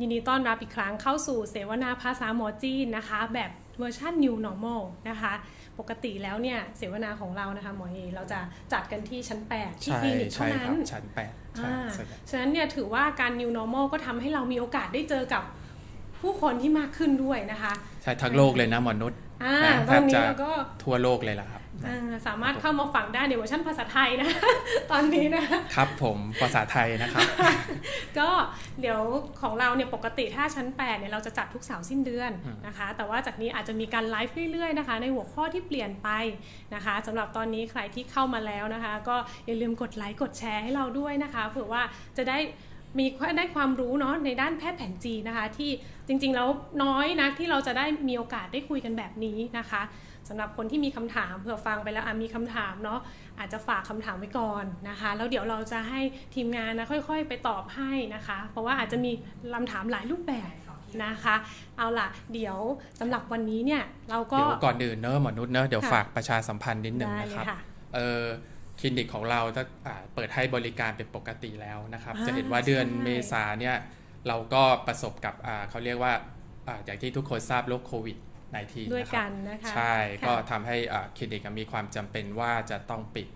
ยินดีต้อนรับอีกครั้งเข้าสู่เสวนาภาษาหมอจีนนะคะ แบบเวอร์ชัน New Normal นะคะ ปกติแล้วเนี่ยเสวนาของเรานะคะหมอเอเราจะจัดกันที่ชั้น 8 ที่ใช่คลินิกเท่าใช่นั้ครันบชั้นแปดใช่อ่าส่วนใหญ่ฉะนั้นเนี่ยถือว่าการ New Normal ก็ทำให้เรามีโอกาสได้เจอกับผู้คนที่มากขึ้นด้วยนะคะ ใช่ทั้งโลกเลยนะหมอนุษย์อ่านะตอนแทบนี้จะเราก็ทั่วโลกเลยล่ะครับอ่า สามารถเข้ามาฟังได้ในเวอร์ชันภาษาไทยนะ ตอนนี้นะครับผมภาษาไทยนะครับ ก็เดี๋ยวของเราเนี่ยปกติถ้าชั้น8เนี่ยเราจะจัดทุกเสาร์สิ้นเดือนนะคะ แต่ว่าจากนี้อาจจะมีการไลฟ์เรื่อยๆนะคะ ในหัวข้อที่เปลี่ยนไปนะคะสำหรับตอนนี้ใครที่เข้ามาแล้วนะคะ ก็อย่าลืมกดไลค์กดแชร์ให้เราด้วยนะคะเผื่อว่าจะได้มีได้ความรู้เนาะในด้านแพทย์แผนจีนนะคะ ที่จริงๆแล้วน้อยนะที่เราจะได้มีโอกาสได้คุยกันแบบนี้นะคะ สำหรับคนที่มีคำถามเผื่อฟังไปแล้วอะมีคำถามเนาะอาจจะฝากคำถามไว้ก่อนนะคะ แล้วเดี๋ยวเราจะให้ทีมงานนะค่อย ๆ ไปตอบให้นะคะ เพราะว่าอาจจะมีคำถามหลายรูปแบบนะคะ เอาล่ะ เดี๋ยวสำหรับวันนี้เนี่ยเราก็เดี๋ยวก่อนอื่นเนอะหมอนุษย์เนอะเดี๋ยวค่ะฝากประชาสัมพันธ์นิดหนึ่งได้นะเลครับยค่ะเออคลินิกของเราถ้าอ่าเปิดให้บริการเป็นปกติแล้วนะครับอ่าจะเห็นว่าเดือนใช่เมษาเนี่ยเราก็ประสบกับอ่าเขาเรียกว่าอ่าอย่างที่ทุกคนทราบโรคโควิด -19 ด้วยนะคกัรับนนะคะใช่ค่ะก็ทำให้อ่าคลินิกมีความจำเป็นว่าจะต้องปิด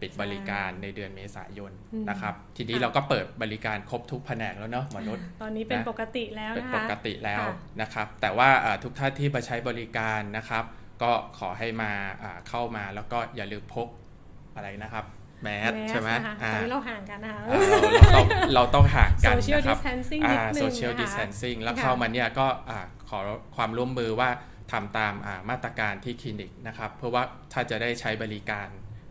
ปิดใช่บริการในเดือนเมษายนอืมนะครับ ทีนี้ค่ะเราก็เปิดบริการครบทุกแผนกแล้วเนาะหมอนุษย์ ตอนนี้เป็นนะปกติแล้วเป็นนะคะปกติแล้วค่ะนะครับ แต่ว่าอ่าทุกท่านที่มาใช้บริการนะครับ ก็ขอให้มาอ่าเข้ามาแล้วก็อย่าลืมพกอะไรนะครับแมสแมสใช่ไหมนะคะตอ่าอนนี้เราห่างกันนะคะอ่าเราเราต้องเราต้องห่างกัน social นะครับ distancing อ่านิดนึง social นะคะ distancing แล้วค่ะเข้ามาเนี่ยก็อ่า ขอความร่วมมือว่าทำตามอ่ามาตรการที่คลินิกนะครับ เพื่อว่าถ้าจะได้ใช้บริการ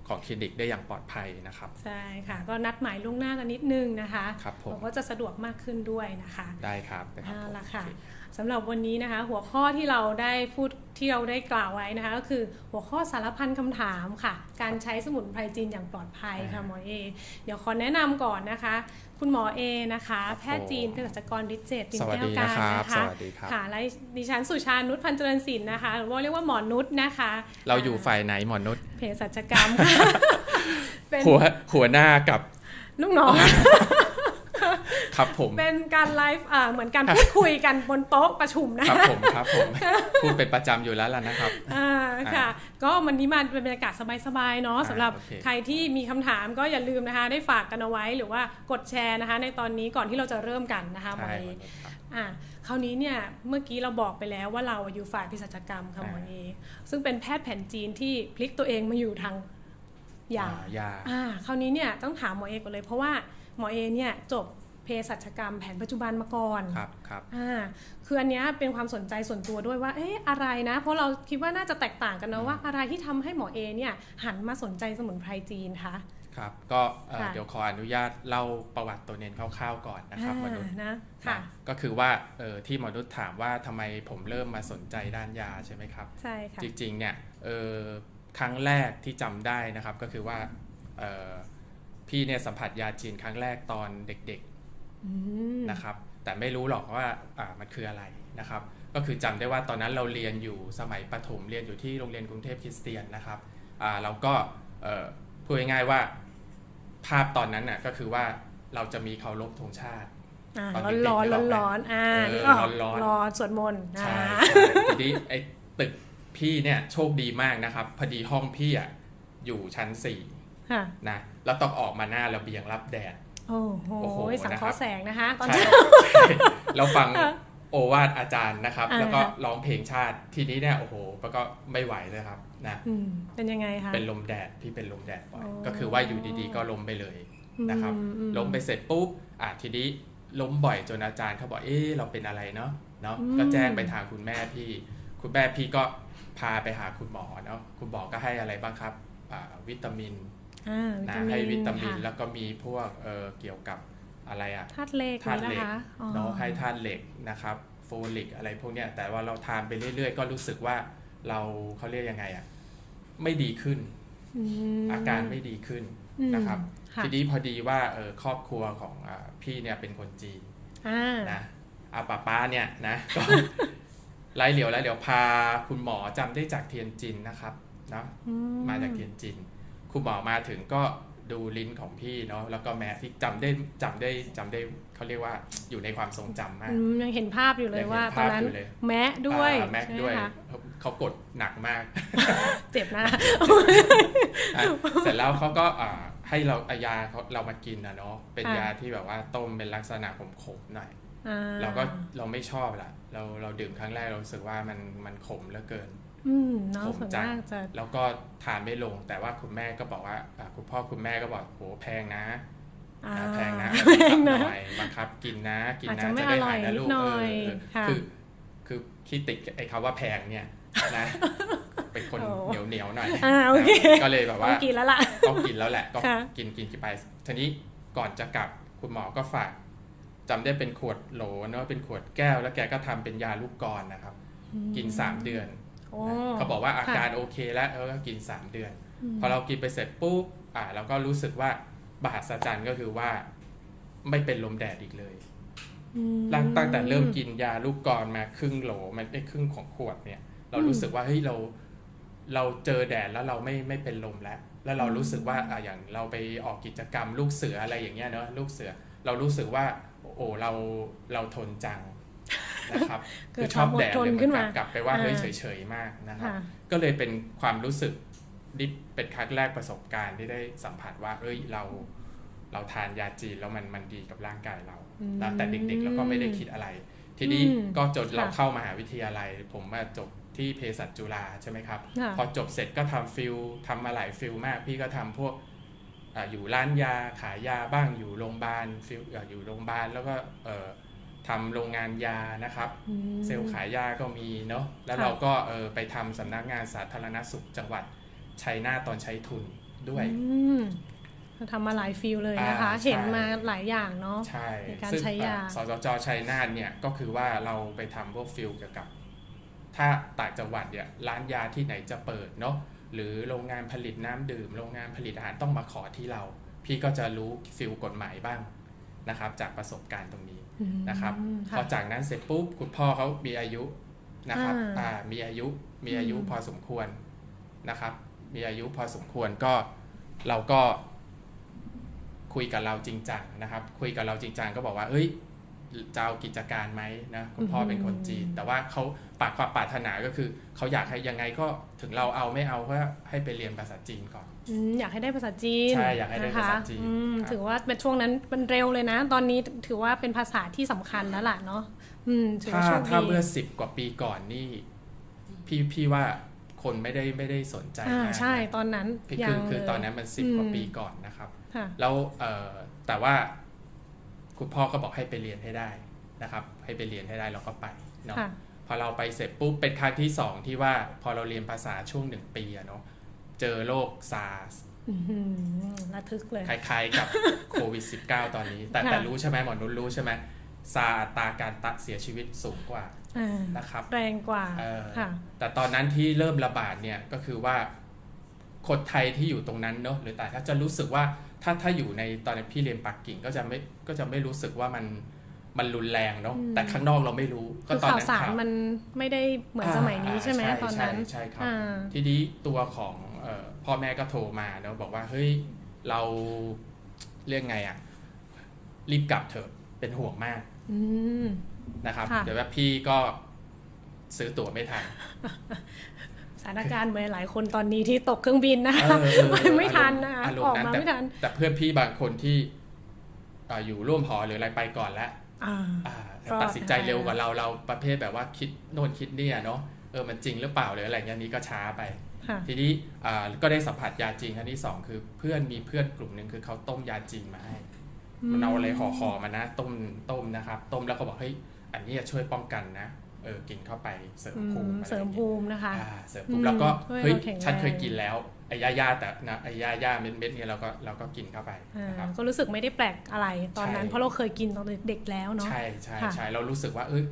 ของคลินิกได้อย่างปลอดภัยนะครับ ใช่ค่ะ ก็นัดหมายล่วงหน้ากันนิดนึงนะคะครับผมเราก็จะสะดวกมากขึ้นด้วยนะคะ ได้ครับนะครับเอาละผมค่ะโอเสำหรับวันนี้นะคะ หัวข้อที่เราได้พูดที่เราได้กล่าวไว้นะคะก็คือหัวข้อสารพันคำถามค่ะ การใช้สมุนไพรจีนอย่างปลอดภัยค่ะหมอเอเดี๋ยวขอแนะนำก่อนนะคะ คุณหมอเอนะคะ แพทย์จีนเภสัชกรดิเจตปิ่นสวัสแก้ดีวการนะครับนะสคะวัสดีครับค่ะและดิฉันสุชานุชพันธ์เจริญศิลป์นะคะหรือว่าเรียกว่าหมอนุชนะคะ เราอยู่ฝ่ายไหนหมอนุษย์เภสัชกรรมค่ะเป็นหัวหัวหน้ากับลูกน้อง ครับผมเป็นการไลฟ์อ่าเหมือนการพูดคุยกันบนโต๊ะประชุมนะครับผมครับผมพูดเป็นประจำอยู่แล้วล่ะนะครับอ่าค่ะ ก็วันนี้มาเป็นบรรยากาศสบายๆเนาะอ่าสำหรับโอเคใครที่มีคำถามก็อย่าลืมนะคะ ได้ฝากกันเอาไว้หรือว่ากดแชร์นะคะ ในตอนนี้ก่อนที่เราจะเริ่มกันนะคะหมอใช่เอหมอนุษย์ครับอะคราวนี้เนี่ยเมื่อกี้เราบอกไปแล้วว่าเราอยู่ฝ่ายเภสัชกรรมค่ะหมอเอซึ่งเป็นแพทย์แผนจีนที่พลิกตัวเองมาอยู่ทางยาอ่ายาอ่าคราวนี้เนี่ยต้องถามหมอเอก่อนเลยเพราะว่าหมอเอเนี่ยจบเภ สัชกรรมแผนปัจจุบันมาก่อนครับครับอ่าคืออันเนี้ยเป็นความสนใจส่วนตัวด้วยว่าเอ๊ะอะไรนะ เพราะเราคิดว่าน่าจะแตกต่างกันนะว่าอะไรที่ทำให้หมอเอเนี่ยหันมาสนใจสมุนไพรจีนคะครับก็เอ่อค่ะเดี๋ยวขออนุญาตเล่าประวัติตัวเน้นคร่าวๆก่อนนะครับมอ่านุษย์นะค่ะนะก็คือว่าเอ่อที่มนุษย์ถามว่าทำไมผมเริ่มมาสนใจด้านยาใช่ไหมครับใช่ค่ะจริงๆเนี่ยเอ่อครั้งแรกที่จำได้นะครับก็คือว่าเอ่อพี่เนี่ยสัมผัสยาจีนครั้งแรกตอนเด็กอืมๆ นะครับ แต่ไม่รู้หรอกว่าอ่ามันคืออะไรนะครับ ก็คือจำได้ว่าตอนนั้นเราเรียนอยู่สมัยประถมเรียนอยู่ที่โรงเรียนกรุงเทพคริสเตียนนะครับอ่าเราก็เอ่อพูดง่ายๆว่าภาพตอนนั้นน่ะก็คือว่าเราจะมีเคารพธงชาติอ่าตอนร้อนเด็ร้อกนๆร้อนนึกออกไหมร้อนอ่าเออนี่ออกร้อนๆรอสวดมนต์ใช่อ่าใช่ทีนี้ไอ้ตึกพี่เนี่ยโชคดีมากนะครับ พอดีห้องพี่อะอยู่ชั้นสี่ค่ะนะแล้วต้องออกมาหน้าระเบียงรับแดด โอ้โหโอ้โหสังเคราะห์นะครับแสงนะคะตอนใช่นี้เราฟังค่ะโอวาทอาจารย์นะครับอ่าแล้วก็ร้องเพลงชาติทีนี้เนี่ยโอ้โหแล้วก็ไม่ไหวเลยครับนะอืมเป็นยังไงคะเป็นลมแดดพี่เป็นลมแดดบ่อยอ๋อก็คือว่าอยู่ดีๆ ก็ล้มไปเลยนะครับอือืล้มไปเสร็จปุ๊บอะทีนี้ล้มบ่อยจนอาจารย์เขาบอกเอ๊ะเราเป็นอะไรเนาะเนาะอืมก็แจ้งไปทางคุณแม่พี่ คุณแม่พี่ก็พาไปหาคุณหมอเนาะคุณหมอก็ให้อะไรบ้างครับอ่าวิตามินอ่า นะให้วิตามินค่ะแล้วก็มีพวกเออเกี่ยวกับอะไรอะธาตุเหล็กธาตุเหล็นะกคะอ๋อเนาะให้ธาตุเหล็กนะครับโฟลิกอะไรพวกเนี้ยแต่ว่าเราทานไปเรื่อยๆ ก็รู้สึกว่าเราเขาเรียกยังไงอะไม่ดีขึ้นอืมอาการไม่ดีขึ้นอืมนะครับค่ะทีนี้พอดีว่าเออครอบครัวของอาพี่เนี่ยเป็นคนจีนอ่านะอาป้าป้าเนี่ยนะก็ไล่เหลียวแล้วเดี๋ยวพาคุณหมอจำได้จากเทียนจินนะครับเนาะอืมาจากเทียนจิน คุณหมอมาถึงก็ดูลิ้นของพี่เนาะแล้วก็แม่ที่จำได้จำได้จำได้เขาเรียกว่าอยู่ในความทรงจำมากอืมยังเห็นภาพอยู่เลยยังเห็นว่าตอนนั้นภาพอยู่เลยแมะด้วยอ่าแม็กใช่ไหมด้วยคะเขากดหนักมาก เจ็บนะอะเสร็จแล้วเขาก็อ่าให้เราเอายาเขาเรามากินนะเนาะเป็นค่ะยาที่แบบว่าต้มเป็นลักษณะขมๆหน่อยอ่าเราก็เราไม่ชอบละเราเราดื่มครั้งแรกเรารู้สึกว่ามันมันขมเหลือเกิน อืมเนาะผมส่วนจังมากจะแล้วก็ทานไม่ลง แต่ว่าคุณแม่ก็บอกว่าอะคุณพ่อคุณแม่ก็บอกโหแพงนะอ่าอะแพงนะแพงหนะน่อยบังคับกินนะกินอาจนะจะไม่จะได้หายอร่นะอยลูกนิดหน่เออยอเออค่ะคือคือขี้ติดไอ้คำว่าแพงเนี่ยนะเป็นคนโอ้เหนียวเหนียวๆหน่อยอ่าโอเคก็เลยแบบต้อว่างกินแล้วล่ะต้องกินแล้วแหละก็ค่ะกินกินกินไปทีนี้ก่อนจะกลับคุณหมอก็ฝากจำได้เป็นขวดโหลเนอะเป็นขวดแก้ว แล้วแกก็ทำเป็นยาลูกกรอนนะครับ กินสามเดือนโอ้ เขาบอกว่าอาค่ะการโอเคแล้วเออก็กินสามเดือนมพอเรากินไปเสร็จปุ๊บอ่าเราก็รู้สึกว่าบาสจันก็คือว่าไม่เป็นลมแดดอีกเลยอืมตั้งตั้งแต่เริ่มกินยาลูกกรอนมาครึ่งโหลมันไอ้ครึ่งของขวดเนี่ย เรารู้สึกว่าเฮ้ยเราเราเจอแดดแล้วเราไม่ไม่เป็นลมแล้ว แล้วเรารู้สึกว่าอ่าอย่างเราไปออกกิจกรรมลูกเสืออะไรอย่างเงี้ยเนอะลูกเสือ เรารู้สึกว่า โอ้เราเราทนจัง นะครับเกิคืดอชอบแดดความอดทนเลยขึ้มันนกลัมาบกลับไปว่าเฮ้ยอ่าเฉยๆมากนะครับค่ะก็เลยเป็นความรู้สึกนี่เป็นครั้งแรกประสบการณ์ที่ได้สัมผัสว่าเอ้ยเราเราทานยาจีนแล้วมันมันดีกับร่างกายเราอืมนะแต่เด็กๆเราก็ไม่ได้คิดอะไร ทีนี้อืมก็จนเราค่ะเข้ามหาวิทยาลัย ผมมาจบที่เภสัชจุฬาใช่ไหมครับค่ะพอจบเสร็จก็ทำฟิลทำมาหลาย field มาก พี่ก็ทำพวกอาอยู่ร้านยาขายยาบ้างอยู่โรงพยาบาล field อ่าอยู่โรงพยาบาลแล้วก็เอ่อ ทำโรงงานยานะครับอืมเซลล์ขายยาก็มีเนาะแล้วค่ะเราก็เออไปทำสำนักงานสาธารณสุขจังหวัดชัยนาทตอนใช้ทุนด้วยอืมทำมาหลาย field เลยนะคะอ่าใช่เห็นมาหลายอย่างเนาะใช่ในการซึ่งใช้ยาอ่สสจชัยนาทเนี่ยก็คือว่าเราไปทำพวก field เกี่ยวกับ ถ้าต่างจังหวัดเนี่ยร้านยาที่ไหนจะเปิดเนาะหรือโรงงานผลิตน้ำดื่ม โรงงานผลิตอาหารต้องมาขอที่เรา พี่ก็จะรู้ฟิลกฎหมายบ้างนะครับ จากประสบการณ์ตรงนี้อืม นะครับพค่ะอจากนั้นเสร็จปุ๊บคุณพ่อเขามีอายุนะครับอ่าอ่ามีอายุมีอายุอืมพอสมควรนะครับ มีอายุพอสมควรก็เราก็คุยกับเราจริงจังนะครับ คุยกับเราจริงจังก็บอกว่า เอ้ย จะเอากิจการไหมนะคุณพ่อเป็นคนจีน แต่ว่าเขาปากความปรารถนาก็คือเขาอยากให้ยังไงก็ถึงเราเอาไม่เอาก็ให้ไปเรียนภาษาจีนก่อนอืมอยากให้ได้ภาษาจีนใช่อยากให้ได้นะคะภาษาจีนอืมครับถือว่าเป็นช่วงนั้นมันเร็วเลยนะ ตอนนี้ถือว่าเป็นภาษาที่สำคัญแล้วล่ะเนาะอืมถือถ้าว่าโชคถ้าดีเมื่อสิบกว่าปีก่อนนี่ พี่พี่ว่าคนไม่ได้ไม่ได้สนใจอ่ามากใช่นะตอนนั้นคือยัคืงอคือเลยตอนนั้นมันสิบอืมกว่าปีก่อนนะครับค่ะแล้วเอ่อแต่ว่า คุณพ่อก็บอกให้ไปเรียนให้ได้นะครับ ให้ไปเรียนให้ได้เราก็ไปเนาะค่ะพอเราไปเสร็จปุ๊บเป็นครั้งที่สองที่ว่าพอเราเรียนภาษาช่วงหนึ่งปีอะเนาะเจอโรคซาร์สอื้อหือระทึกเลยคล้ายๆกับโควิด -19 ตอนนี้ แต่ค่ะแต่รู้ใช่ไหมหมอนุนรู้ใช่ไหมซาร์สอัตราการตัดเสียชีวิตสูงกว่าอ่านะครับ แรงกว่าเออค่ะแต่ตอนนั้นที่เริ่มระบาดเนี่ยก็คือว่าคนไทยที่อยู่ตรงนั้นเนาะหรือแต่ถ้าจะรู้สึกว่า ถ้าถ้าอยู่ในตอนนี้พี่เรียนปักกิ่งก็จะไม่ก็จะไม่รู้สึกว่ามันมันรุนแรงเนาะอืมแต่ข้างนอกเราไม่รู้ ก็คือตอนข่าวนั้นสารข่าวมันไม่ได้เหมือนสมัยนี้ใช่ไหมาตอนนั้นใช่ใช่ครับอ่าทีนี้ตัวของเอ่อพ่อแม่ก็โทรมาเนาะบอกว่าเฮ้ยเราเรียกไงอะรีบกลับเถอะเป็นห่วงมากอืมนะครับค่ะเดี๋ยวว่าพี่ก็ซื้อตั๋วไม่ทันสถานการณ์เหมือนหลายคนตอนนี้ที่ตกเครื่องบินนะเออเออเออไม่ทันนะคะอารมออกณ์นั้นมาแต่ไม่ทัน แต่เพื่อนพี่บางคนที่อ่าอยู่ร่วมหอหรืออะไรไปก่อนแล้วอ่าอ่าก็ตัดสินใจเร็วกว่าเราเราประเภทแบบว่าคิดโน่นคิดเนี่ยเนาะเออมันจริงหรือเปล่าหรืออะไรเงี้ยนี้ก็ช้าไปค่ะทีนี้อ่าก็ได้สัมผัสยาจีนครั้งที่สองคือเพื่อนมีเพื่อนกลุ่มหนึ่งคือเขาต้มยาจีนมาให้มันเอาอะไรห่อห่อๆมานะ ต้มต้มนะครับ ต้มแล้วก็บอกเฮ้ยอันนี้จะช่วยป้องกันนะ เออกินเข้าไปเสริมอืภูมิมอะไรเสริมอย่างเงี้ยภูมินะคะอ่าเสริมอืปุ๊บมแล้วก็ช่วยเฮ้ยเราแข็งแรงฉันเคยกินแล้วไอ้ยาย่าแต่นะไอ้ยาย่าเม็ดเม็ดๆเนี่ยเราก็เราก็กินเข้าไปอ่านะครับก็รู้สึกไม่ได้แปลกอะไรตอนนั้นใช่เพราะเราเคยกินตอนเด็กแล้วเนาะใช่ใช่ค่ะใช่เรารู้สึกว่าเอ้ย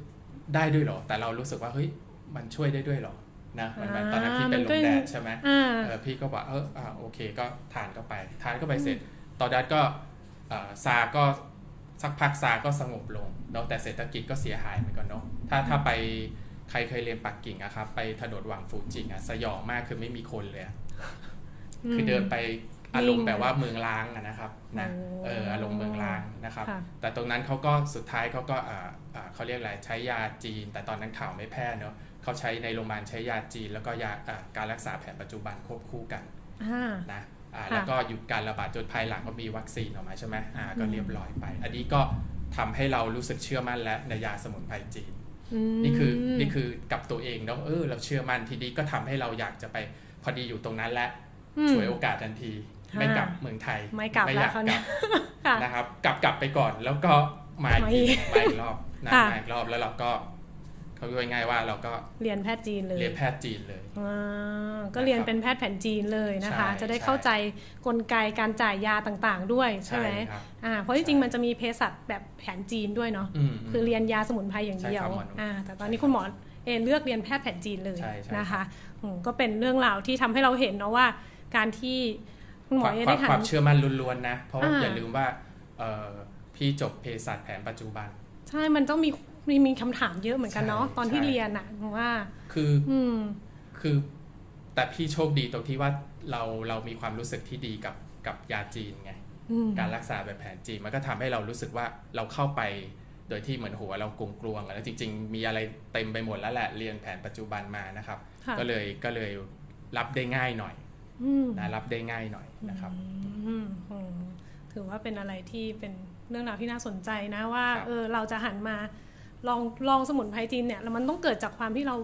ได้ด้วยเหรอ แต่เรารู้สึกว่าเฮ้ยมันช่วยได้ด้วยเหรอนะมันมันตอนนั้นพี่เป็นลมแดดใช่ไหมอ่าเออพี่ก็บอกเอออ่าโอเคก็ทานเข้าไป ทานเข้าไปเสร็จตอนนั้นก็เอ่อซาก็ สักพักซาก็สงบลงเนาะแต่เศรษฐกิจก็เสียหายเหมือนกันเนาะถ้าถ้าไปใครเคยเรียนปักกิ่งอะครับ ไปถนนหวังฟูจิงอะสยองมากคือไม่มีคนเลยอะคือเดินไปอารมณ์แบบว่าเมืองล้างอะนะครับนะเอออารมณ์เมืองล้างนะครับ แต่ตรงนั้นเขาก็สุดท้ายเขาก็อ่าอ่าเขาเรียกอะไรใช้ยาจีน แต่ตอนนั้นข่าวไม่แพร่เนาะเขาใช้ในโรงพยาบาลใช้ยาจีน แล้วก็ยาการรักษาแผนปัจจุบันควบคู่กันนะ แล้วก็หยุดการระบาดจนภายหลังก็มีวัคซีนออกมาใช่ไหมอ่าก็เรียบร้อยไป อันนี้ก็ทำให้เรารู้สึกเชื่อมั่นและในยาสมุนไพรจีนนี่คือนี่คือกับตัวเองเนาะเออเราเชื่อมั่นทีนี้ก็ทำให้เราอยากจะไปพอดีอยู่ตรงนั้นและช่วยโอกาสทันที ไม่กลับเมืองไทย ไม่กลับแล้วเขาเนี่ยนะครับ กลับกลับไปก่อนแล้วก็มาอีกมาอีกรอบนะมาอีกรอบแล้วเราก็ เขาย่อยง่ายว่าเราก็เรียนแพทย์จีนเลย เรียนแพทย์จีนเลยก็เรียนเป็นแพทย์แผนจีนเลยนะคะ จะได้เข้าใจกลไกการจ่ายยาต่างๆ ด้วยใช่ไหมอ่าเพราะจริงๆมันจะมีเภสัชแบบแผนจีนด้วยเนาะคือเรียนยาสมุนไพรอย่างเดียวอ่าแต่ตอนนี้คุณหมอเอเลือกเรียนแพทย์แผนจีนเลยนะคะก็เป็นเรื่องราวที่ทำให้เราเห็นเนาะว่า การที่คุณหมอเอได้ความเชื่อมั่นล้วนๆนะเพราะอย่าลืมว่าพี่จบเภสัชแผนปัจจุบัน ใช่มันต้องมี มีมีคำถามเยอะเหมือนกันเนาะตอนที่เรียนอะว่า คืออืคือ แต่พี่โชคดีตรงที่ว่าเราเรามีความรู้สึกที่ดีกับกับยาจีนไงการรักษาแบบแผนจีนมันก็ทำให้เรารู้สึกว่าเราเข้าไปโดยที่เหมือนหัวเรากลงกลวงแล้วจริง ๆ มีอะไรเต็มไปหมดแล้วแหละเรียนแผนปัจจุบันมานะครับ ก็เลยก็เลยรับได้ง่ายหน่อยนะรับได้ง่ายหน่อยนะครับถือว่าเป็นอะไรที่เป็นเรื่องราวที่น่าสนใจนะว่าเออเราจะหันมา ลองลองสมุนไพรจีนเนี่ยแล้วมันต้องเกิดจากความที่เรา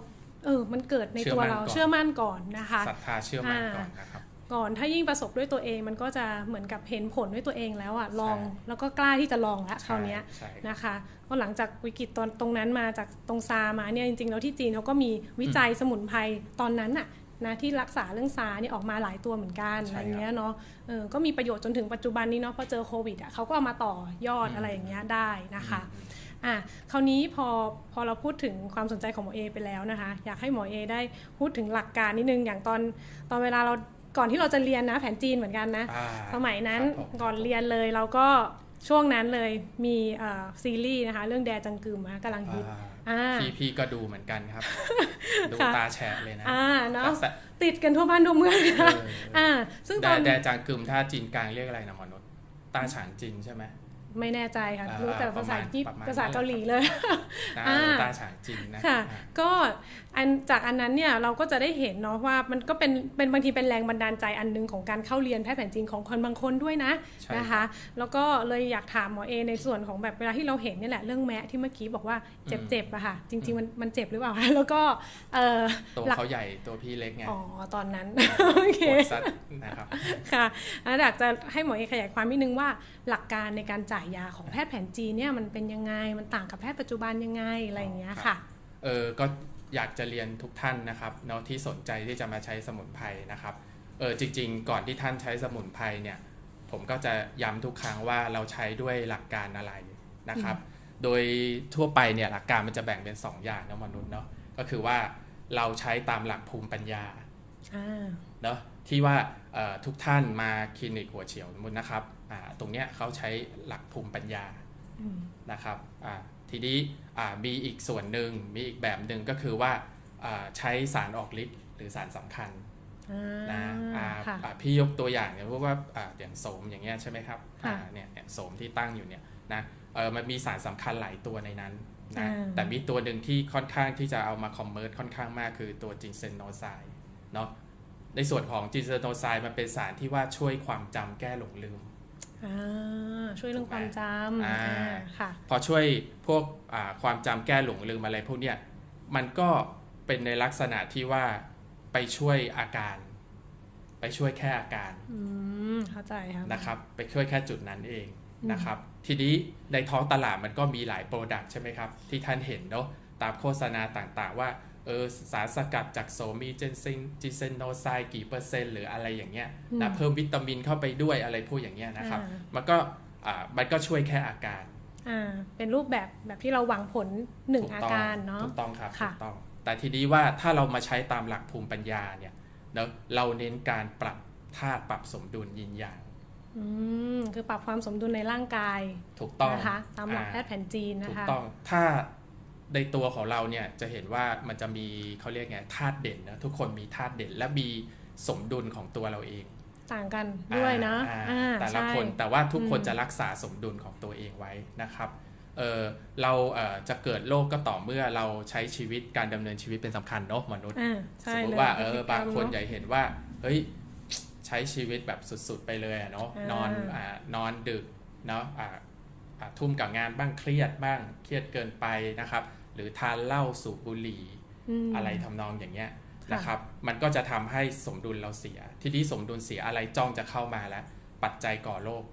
เออ มันเกิดในตัวเราเชื่อมั่นก่อนนะคะศรัทธาเชื่อมั่นก่อนนะครับก่อนถ้ายิ่งประสบด้วยตัวเองมันก็จะเหมือนกับเห็นผลด้วยตัวเองแล้วอะลองแล้วก็กล้าที่จะลองละคราวนี้นะคะเพราะหลังจากวิกฤตตอนตรงนั้นมาจากตรงซามาเนี่ยจริงๆแล้วที่จีนเขาก็มีวิจัยสมุนไพรตอนนั้นอะนะที่รักษาเรื่องซาเนี่ยออกมาหลายตัวเหมือนกันอะไรเงี้ยเนาะเออก็มีประโยชน์จนถึงปัจจุบันนี้เนาะพอเจอโควิดอะเขาก็เอามาต่อยอดอะไรอย่างเงี้ยได้นะคะ อะคราวนี้พอพอเราพูดถึงความสนใจของหมอเอไปแล้วนะคะ อยากให้หมอเอได้พูดถึงหลักการนิดนึง อย่างตอนตอนเวลาเราก่อนที่เราจะเรียนนะแผนจีนเหมือนกันนะสมัยนั้นก่อนเรียนเลยเราก็ช่วงนั้นเลยมีซีรีส์นะคะ เรื่องแดจังกึมนะกำลังฮิตพี่พี่ก็ดูเหมือนกันครับ ดูตาแฉะเลยนะอ่าเนาะติดกันทั่วบ้านทั่วเมืองอ่าซึ่งตอนแดจังกึมถ้าจีนกลางเรียกอะไรนะมนุษย์ตาฉางจีนใช่ไหม ไม่แน่ใจค่ะ รู้แต่ภาษาญี่ภาษาเกาหลีเลยตาฉางจีนนะ ค่ะ ก็ อันจากอันนั้นเนี่ยเราก็จะได้เห็นเนาะว่ามันก็เป็นเป็นบางทีเป็นแรงบันดาลใจอันนึงของการเข้าเรียนแพทย์แผนจีนของคนบางคนด้วยนะนะคะ แล้วก็เลยอยากถามหมอเอในส่วนของแบบเวลาที่เราเห็นนี่แหละเรื่องแมะที่เมื่อกี้บอกว่าเจ็บๆอะค่ะ จริง ๆ มันมันเจ็บหรือเปล่าแล้วก็เออตัวเขาใหญ่ตัวพี่เล็กไงอ๋อตอนนั้นโอเคนะครับค่ะอยากจะให้หมอเอขยายความนิดนึงว่าหลักการในการจ่ายยาของแพทย์แผนจีนเนี่ยมันเป็นยังไงมันต่างกับแพทย์ปัจจุบันยังไงอะไรอย่างเงี้ยค่ะเออก็ อยากจะเรียนทุกท่านนะครับเนาะที่สนใจที่จะมาใช้สมุนไพรนะครับเออจริง ๆ ก่อนที่ท่านใช้สมุนไพรเนี่ยผมก็จะย้ำทุกครั้งว่าเราใช้ด้วยหลักการอะไรนะครับ โดยทั่วไปเนี่ยหลักการมันจะแบ่งเป็น 2 อย่างนะมนุษย์เนาะก็คือว่าเราใช้ตามหลักภูมิปัญญาเนาะที่ว่าทุกท่านมาคลินิกหัวเฉียวมุนนะครับตรงเนี้ยเขาใช้หลักภูมิปัญญานะครับ ทีนี้มีอีกส่วนหนึ่งมีอีกแบบหนึ่งก็คือว่าใช้สารออกฤทธิ์หรือสารสำคัญนะพี่ยกตัวอย่างเนี่ยพวกว่าอย่างโสมอย่างเงี้ยใช่ไหมครับเนี่ยโสมที่ตั้งอยู่เนี่ยนะมันมีสารสำคัญหลายตัวในนั้นนะแต่มีตัวหนึ่งที่ค่อนข้างที่จะเอามา commerce ค่อนข้างมากคือตัว ginsenoside เนาะในส่วนของ ginsenoside มันเป็นสารที่ว่าช่วยความจำแก้หลงลืม ช่วยเรื่องความจำค่ะ พอช่วยพวกความจำแก้หลงลืมอะไรพวกเนี้ยมันก็เป็นในลักษณะที่ว่าไปช่วยอาการ ไปช่วยแค่อาการเข้าใจครับนะครับ ไปช่วยแค่จุดนั้นเองนะครับ ทีนี้ในท้องตลาดมันก็มีหลาย product ใช่ไหมครับ ที่ท่านเห็นเนาะตามโฆษณาต่างๆว่า เออสารสกัดจากโสมมี ginseng ginsenoside กี่เปอร์เซ็นต์หรืออะไรอย่างเงี้ยนะเพิ่มวิตามินเข้าไปด้วยอะไรพวกอย่างเงี้ยนะครับ มันก็อ่ามันก็ช่วยแค่อาการอ่าเป็นรูปแบบแบบที่เราหวังผลหนึ่งอาการเนาะถูกต้องครับถูกต้อง แต่ทีนี้ว่าถ้าเรามาใช้ตามหลักภูมิปัญญาเนี่ยเนาะเราเน้นการปรับธาตุปรับสมดุลยินยางอืมคือปรับความสมดุลในร่างกาย ถูกต้องนะคะตามหลักแพทย์แผนจีนนะคะถูกต้องถ้า ในตัวของเราเนี่ยจะเห็นว่ามันจะมีเขาเรียกไงธาตุเด่นนะทุกคนมีธาตุเด่น และมีสมดุลของตัวเราเอง ต่างกันด้วยนะอ่าอ่าแต่ละใช่คนแต่ว่าทุกคนอืมจะรักษาสมดุลของตัวเองไว้นะครับเออเราเอ่อจะเกิดโรคก็ต่อเมื่อเราใช้ชีวิตการดำเนินชีวิตเป็นสำคัญเนาะมนุษย์อ่าสใช่มมเลติยว่าเออพฤติกรรมบางคนเอะใหญ่เห็นว่าเฮ้ยใช้ชีวิตแบบสุดๆไปเลยอะเนาะอ่านนอนอ่านอนดึกเนาะอ่าอ่า ทุ่มกับงานบ้างเครียดบ้างเครียดเกินไปนะครับ หรือทานเหล้าสูบบุหรี่มอะไรทำนองอย่างเงี้ยค่ะนะครับ มันก็จะทำให้สมดุลเราเสีย ที่นี้สมดุลเสียอะไรจ้องจะเข้ามาแล้ว ปัจจัยก่อโรค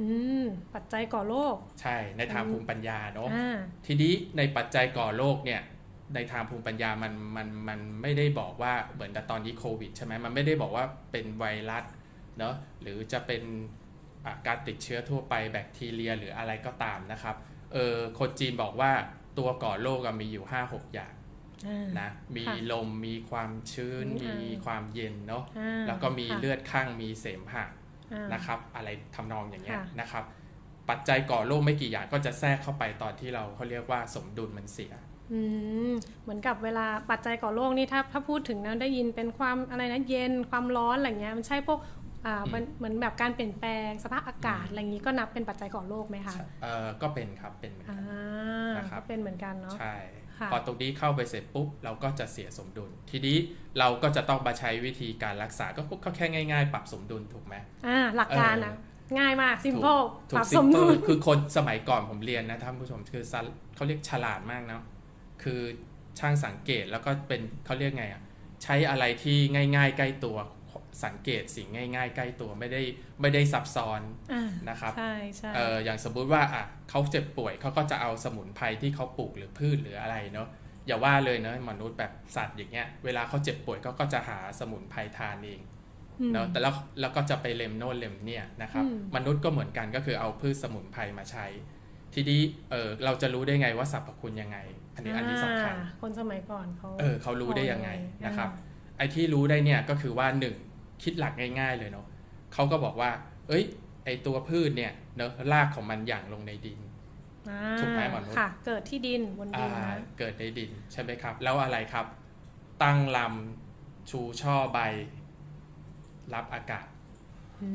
อืมปัจจัยก่อโรคใช่ในทางภูมิปัญญาเนาะอ่าทีนี้ในปัจจัยก่อโรคเนี่ยในทางภูมิปัญญามันมันมันไม่ได้บอกว่าเหมือนแต่ตอนนี้โควิดใช่ไหมมันไม่ได้บอกว่าเป็นไวรัสเนาะหรือจะเป็นอะ การติดเชื้อทั่วไปแบคทีเรียหรืออะไรก็ตามนะครับเออคนจีนบอกว่าตัวก่อโรคอะมีอยู่ 5-6 อย่างอ่านะมีค่ะลมมีความชื้น มีมีไอความเย็นเนาะอ่าแล้วก็มีค่ะเลือดข้างมีเสมหะอ่านะครับ อะไรทำนองอย่างเงี้ยค่ะนะครับ ปัจจัยก่อโรคไม่กี่อย่างก็จะแทรกเข้าไปตอนที่เราเขาเรียกว่าสมดุลมันเสียอืมเหมือนกับเวลาปัจจัยก่อโรคนี่ถ้าถ้าพูดถึงนะได้ยินเป็นความอะไรนะเย็นความร้อนอะไรเงี้ยมันใช่พวกอ่า มันเหมือนแบบการเปลี่ยนแปลงสภาพอากาศอืมอะไรอย่างนี้ก็นับเป็นปัจจัยก่อโรคไหมคะเออก็เป็นครับเป็นเหมือนอ่ากันนะครับก็เป็นเหมือนกันเนาะใช่ค่ะพอตรงนี้เข้าไปเสร็จปุ๊บเราก็จะเสียสมดุล ทีนี้เราก็จะต้องมาใช้วิธีการรักษาก็ก็แค่ง่าย ๆ ปรับสมดุลถูกไหมอ่าหลักการนะง่ายมากซิม p พ e ถูปรักบซิสมมเดุลคือคนสมัยก่อนผมเรียนนะท่านผู้ชมคือซัเขาเรียกฉลาดมากเนาะคือช่างสังเกตแล้วก็เป็นเขาเรียกไงอะใช้อะไรที่ง่าย ๆ ใกล้ตัว สังเกตสิ่งง่าย ๆ ใกล้ตัวไม่ได้ไม่ได้ซับซ้อนอ่านะครับใช่ใช่เอออย่างสมมุติว่าอะเขาเจ็บป่วยเขาก็จะเอาสมุนไพรที่เขาปลูกหรือพืชหรืออะไรเนาะอย่าว่าเลยเนาะมนุษย์แบบสัตว์อย่างเงี้ยเวลาเขาเจ็บป่วยเขาก็จะหาสมุนไพรทานเองอืมเนาะแต่แล้วแล้วก็จะไปเล็มโน่นเล็มเนี่ยนะครับอืมมนุษย์ก็เหมือนกันก็คือเอาพืชสมุนไพรมาใช้ ทีนี้เออเราจะรู้ได้ไงว่าสรรพคุณยังไง อันนี้อันนี้สำคัญอ่าคนสมัยก่อนเขาเออเขารู้ได้ยังไงพอเลยนะครับอ่ไอ้ที่รู้ได้เนี่ยก็คือว่าหนึ่ง คิดหลักง่าย ๆ เลยเนาะเขาก็บอกว่า เอ้ย ไอ้ตัวพืชเนี่ยเนาะรากของมันหยั่งลงในดินอ่าถูกไหมหมอนุชค่ะ เกิดที่ดินบนดิอ่านนะเกิดในดินใช่ไหมครับ แล้วอะไรครับ ตั้งลำชูช่อใบ รับอากาศ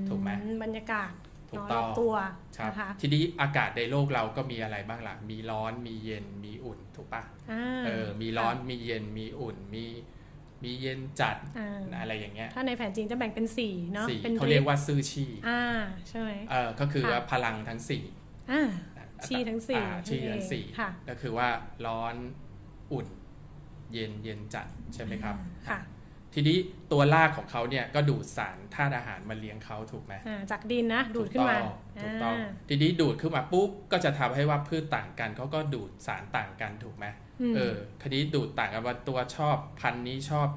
ถูกไหมอืบรรยากาศถูกเนาะต้รอองบตัวครับนะคะทีนี้อากาศในโลกเราก็มีอะไรบ้างล่ะ มีร้อนมีเย็นมีอุ่นถูกปะอ่าเออ มีร้อนมีเย็นมีอุ่นมี มีเย็นจัดอ่าอะไรอย่างเงี้ยถ้าในแผนจีนจะแบ่งเป็นสี่เนาะสี่เป็นเขาเรียกว่าซื่อชี่อ่าใช่ไหมเออก็คือค่ะว่าพลังทั้งสี่อ่าชี่ทั้งสี่อ่าชี่ทั้งสี่ค่ะก็คือว่าร้อนอุ่นเย็นเย็นจัดใช่ไหมครับค่ะทีนี้ตัวรากของเขาเนี่ยก็ดูดสารธาตุอาหารมาเลี้ยงเขาถูกไหมอ่าจากดินนะ ดูดขึ้นมาถูกต้องอ่าทีนี้ดูดขึ้นมาปุ๊บก็จะทำให้ว่าพืชต่างกันเขาก็ดูดสารต่างกันถูกไหมม เออคดีดูดต่างกันว่าตัวชอบพันธุ์นี้ชอบ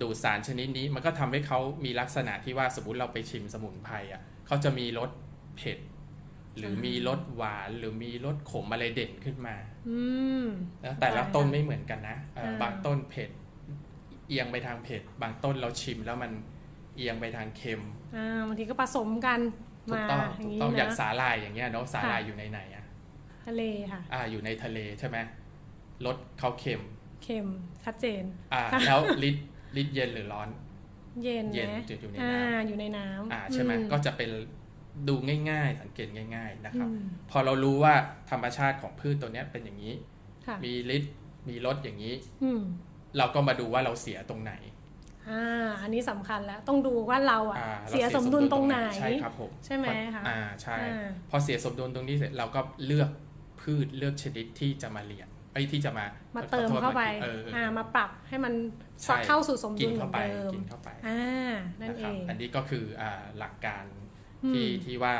ดูดสารชนิดนี้ มันก็ทำให้เขามีลักษณะที่ว่าสมมติเราไปชิมสมุนไพรอะเขาจะมีรสเผ็ด หรือมีรสหวานหรือมีรสขมอะไรเด่นขึ้นมาอืมนะแต่ละใช่ต้นไม่เหมือนกันนะเอออ่าบางต้นเผ็ด เอียงไปทางเผ็ด บางต้นเราชิมแล้วมันเอียงไปทางเค็มอ่าบางทีก็ผสมกันถูมากต้องอถูย่างกนี้ต้องอย่างนะสาลายอย่างเงี้ยเนาะสาลายค่ะอยู่ในไหนอะทะเลค่ะอ่าอยู่ในทะเลใช่ไหม รสเขาเค็ม เค็มชัดเจน อ่า แล้วลิตรลิตรเย็นหรือร้อน เย็นเย็นไหมจุดอยู่ในอ่าน้ำอยู่ในน้ำอ่าใช่ไหมอืก็จะเป็นดูง่ายๆ สังเกตง่าย ๆนะครับอืมพอเรารู้ว่าธรรมชาติของพืชตัวเนี้ยเป็นอย่างนี้ค่ะมีฤทธิ์มีรสอย่างนี้อืมเราก็มาดูว่าเราเสียตรงไหนอ่าอันนี้สำคัญแล้วต้องดูว่าเราอะอ่าราเสียสมดุลตรงไหนใช่ครับผมใช่ไหมพอคะอ่าใช่อ่าพอเสียสมดุลตรงนี้เสร็จเราก็เลือกพืชเลือกชนิดที่จะมาเรียน ไอ้ยที่จะมามามาเติมเข้าไปเออเอออ่ามาปรับให้มันใช่เข้าสู่สมกิดุนลเหมืเข้าอนไปเดิมกินเข้าไปอ่านั่นนะคเอรับงอันนี้ก็คืออ่าหลักการอืมที่ที่ว่า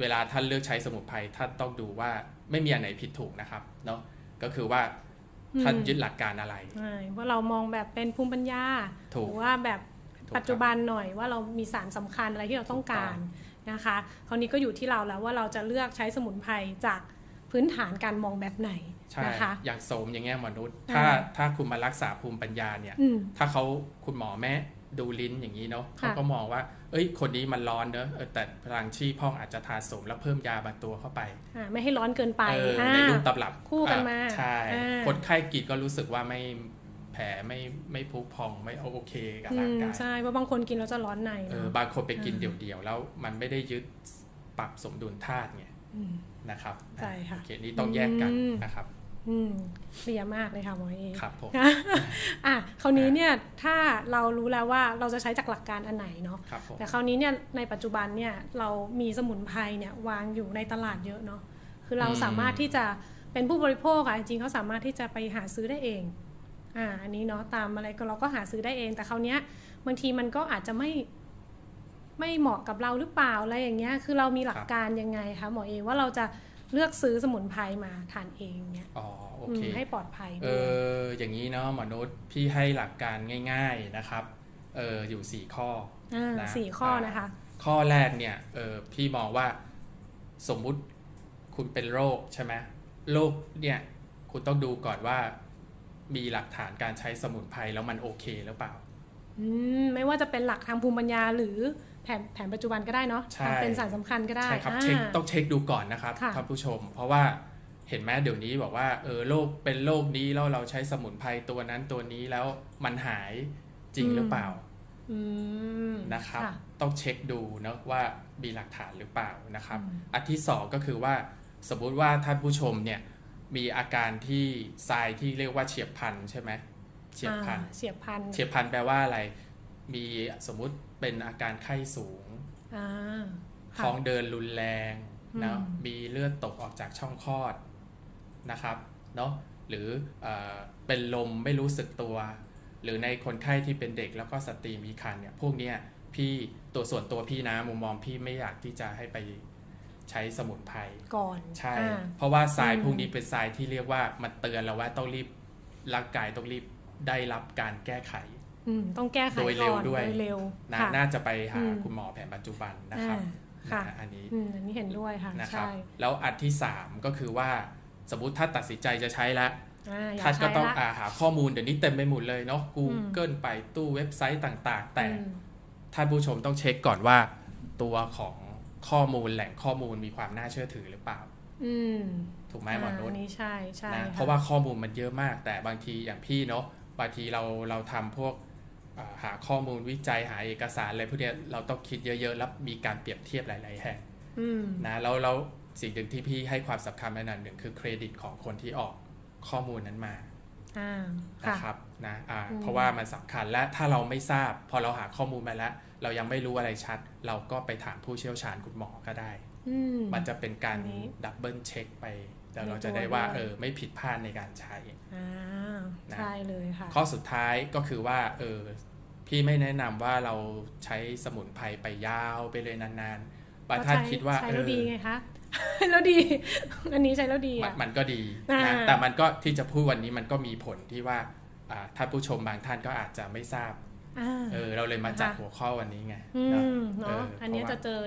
เวลาท่านเลือกใช้สมุนไพรท่านต้องดูว่าไม่มีอันไหนผิดถูกนะครับเนาะก็คือว่าท่านยึดหลักการอะไรใช่ว่าเรามองแบบเป็นภูมิปัญญาถูกหรือว่าแบบถูกปัจจุบันหน่อยว่าเรามีสารสำคัญอะไรที่เราต้องการนะคะคราวนี้ก็อยู่ที่เราแล้วว่าเราจะเลือกใช้สมุนไพรจากพื้นฐานการมองแบบไหน ใช่นะคะอย่างโสมอย่างเงี้ยมนุษย์อ่าถ้าถ้าคุณมารักษาภูมิปัญญาเนี่ยอืมถ้าเขาคุณหมอแม่ดูลิ้นอย่างนี้เนาะค่ะเขาก็มองว่า เอ้ย คนนี้มันร้อนเนอะเออแต่พลังชีพห้องอาจจะทาโสมแล้วเพิ่มยาบางตัวเข้าไปอ่าไม่ให้ร้อนเกินไปเอออ่าในรูปตำรับคู่กันมาอ่ใช่อ่าคนไข้กินก็รู้สึกว่าไม่แพผลไม่ไม่พุพองไม่โอเคกับอืร่างมกายใช่เพราะบางคนกินแล้วจะร้อนในเออเนาะบางคนไปกินอ่าเดี่ยวๆแล้วมันไม่ได้ยึดปรับสมดุลธาตุไงอืมนะครับใช่ค่ะโอเคนี่ต้องแยกกันอืมนะครับ อืมเคลียร์มากเลยค่ะหมอเอครับผมอะคราวนี้เนี่ยถ้าเรารู้แล้วว่าเราจะใช้จากหลักการอันไหนเนาะครับผมแต่คราวนี้เนี่ยในปัจจุบันเนี่ยเรามีสมุนไพรเนี่ยวางอยู่ในตลาดเยอะเนาะคือเราอืมสามารถที่จะเป็นผู้บริโภคอะจริงๆเขาสามารถที่จะไปหาซื้อได้เองอ่าอันนี้เนาะตามอะไรก็เราก็หาซื้อได้เอง แต่คราวเนี้ยบางทีมันก็อาจจะไม่ไม่เหมาะกับเราหรือเปล่าอะไรอย่างเงี้ย คือเรามีหลักการยังไงคะหมอเอว่าเราจะ เลือกซื้อสมุนไพรมาทานเองเนี่ยอ๋อโออืเคมให้ปลอดภัยเอด้วยออย่างนี้เนาะหมอนุษย์พี่ให้หลักการง่าย ๆนะครับเอออยู่สี่ข้ออ่านะสี่ข้อนะคะ ข้อแรกเนี่ยเออพี่มองว่าสมมุติคุณเป็นโรคใช่ไหมโรคเนี่ยคุณต้องดูก่อนว่ามีหลักฐานการใช้สมุนไพรแล้วมันโอเคหรือเปล่า อืมไม่ว่าจะเป็นหลักทางภูมิปัญญาหรือแผ นแผนปัจจุบันก็ได้เนาะใช่ทำเป็นสารสำคัญก็ได้ใช่ครับอ่าเช็คต้องเช็คดูก่อนนะครับค่ะท่านผู้ชม เพราะว่าเห็นไหมเดี๋ยวนี้บอกว่าเออโรคเป็นโรคนี้แล้วเราใช้สมุนไพรตัวนั้นตัวนี้แล้วมันหายจริงหรือเปล่าอืมนะครับค่ะต้องเช็คดูนะว่ามีหลักฐานหรือเปล่านะครับอืมอันที่สองก็คือว่าสมมุติว่าท่านผู้ชมเนี่ยมีอาการที่ทรายที่เรียกว่าเฉียบพลันใช่ไหมเฉียบพลันอ่าเฉียบพลันเฉียบพลันแปลว่าอะไร มีสมมุติเป็นอาการไข้สูงอ่าค่ะท้องเดินรุนแรงนะอืมมีเลือดตกออกจากช่องคลอดนะครับเนาะหรือเออเป็นลมไม่รู้สึกตัว หรือในคนไข้ที่เป็นเด็กแล้วก็สตรีมีครรภ์เนี่ยพวกเนี้ยพี่ตัวส่วนตัวพี่นะมุมมองพี่ไม่อยากที่จะให้ไปใช้สมุนไพรก่อนใช่อ่าเพราะว่าทรายอืมพวกนี้เป็นทรายที่เรียกว่ามันเตือนเราว่าต้องรีบร่างกายต้องรีบได้รับการแก้ไขอืม ต้องแก้ไขโดยเร็วก่อนด้วยโดยเร็วนะค่ะน่าจะไปหาอืมคุณหมอแผนปัจจุบันนะครับอ่าค่ะนะอันนี้อืมอันนี้เห็นด้วยค่ะนะครับใช่แล้วอันที่ 3 ก็คือว่าสมมติถ้าตัดสินใจจะใช้แล้วอ่าอยาท่านก็ใช้ต้องละอาหาข้อมูลเดี๋ยวนี้เต็มไปหมดเลยเนาะ Google ไปตู้เว็บไซต์ต่างๆ แต่อืมท่านผู้ชมต้องเช็คก่อนว่า ตัวของข้อมูลแหล่งข้อมูลมีความน่าเชื่อถือหรือเปล่าอืมถูกไหมหมอนุอัชนนี้ใช่ใช่นะค่เพราะว่าข้อมูลมันเยอะมาก แต่บางทีอย่างพี่เนาะบางทีเราเราทำพวกอ่า หาข้อมูลวิจัยหาเอกสารอะไรพวกเนี้ยเราต้องคิดเยอะๆแล้วมีการเปรียบเทียบหลาย ๆ แห่งอืมนะแล้วแล้วสิ่งหนึ่งที่พี่ให้ความสำคัญอันนั้นหนึ่งคือเครดิตของคนที่ออกข้อมูลนั้นมาอ่านะค่ะครับนะอ่าอืมเพราะว่ามันสำคัญและถ้าเราไม่ทราบ พอเราหาข้อมูลมาแล้ว เรายังไม่รู้อะไรชัด เราก็ไปถามผู้เชี่ยวชาญคุณหมอก็ได้อืมมันจะเป็นการอันนี้ double check ไปแต่ในเราตัวจะได้ว่าด้วยเออไม่ผิดพลาดในการใช้อ่านะใช่เลยค่ะข้อสุดท้ายก็คือว่าเออ พี่ไม่แนะนำว่าเราใช้สมุนไพรไปยาวไปเลยนานๆบางท่านคิดว่าใช้เอแล้วอดีไงคะแล้วดี อันนี้ใช้แล้วดีมันอะมันก็ดีอ่านะแต่มันก็ที่จะพูดวันนี้มันก็มีผลที่ว่าอ่าท่านผู้ชมบางท่านก็อาจจะไม่ทราบอ่าเออเราเลยมาจัดนะคะหัวข้อวันนี้ไงอืเนอะมเนาะเอออันนี้เพราะว่าจะเจอ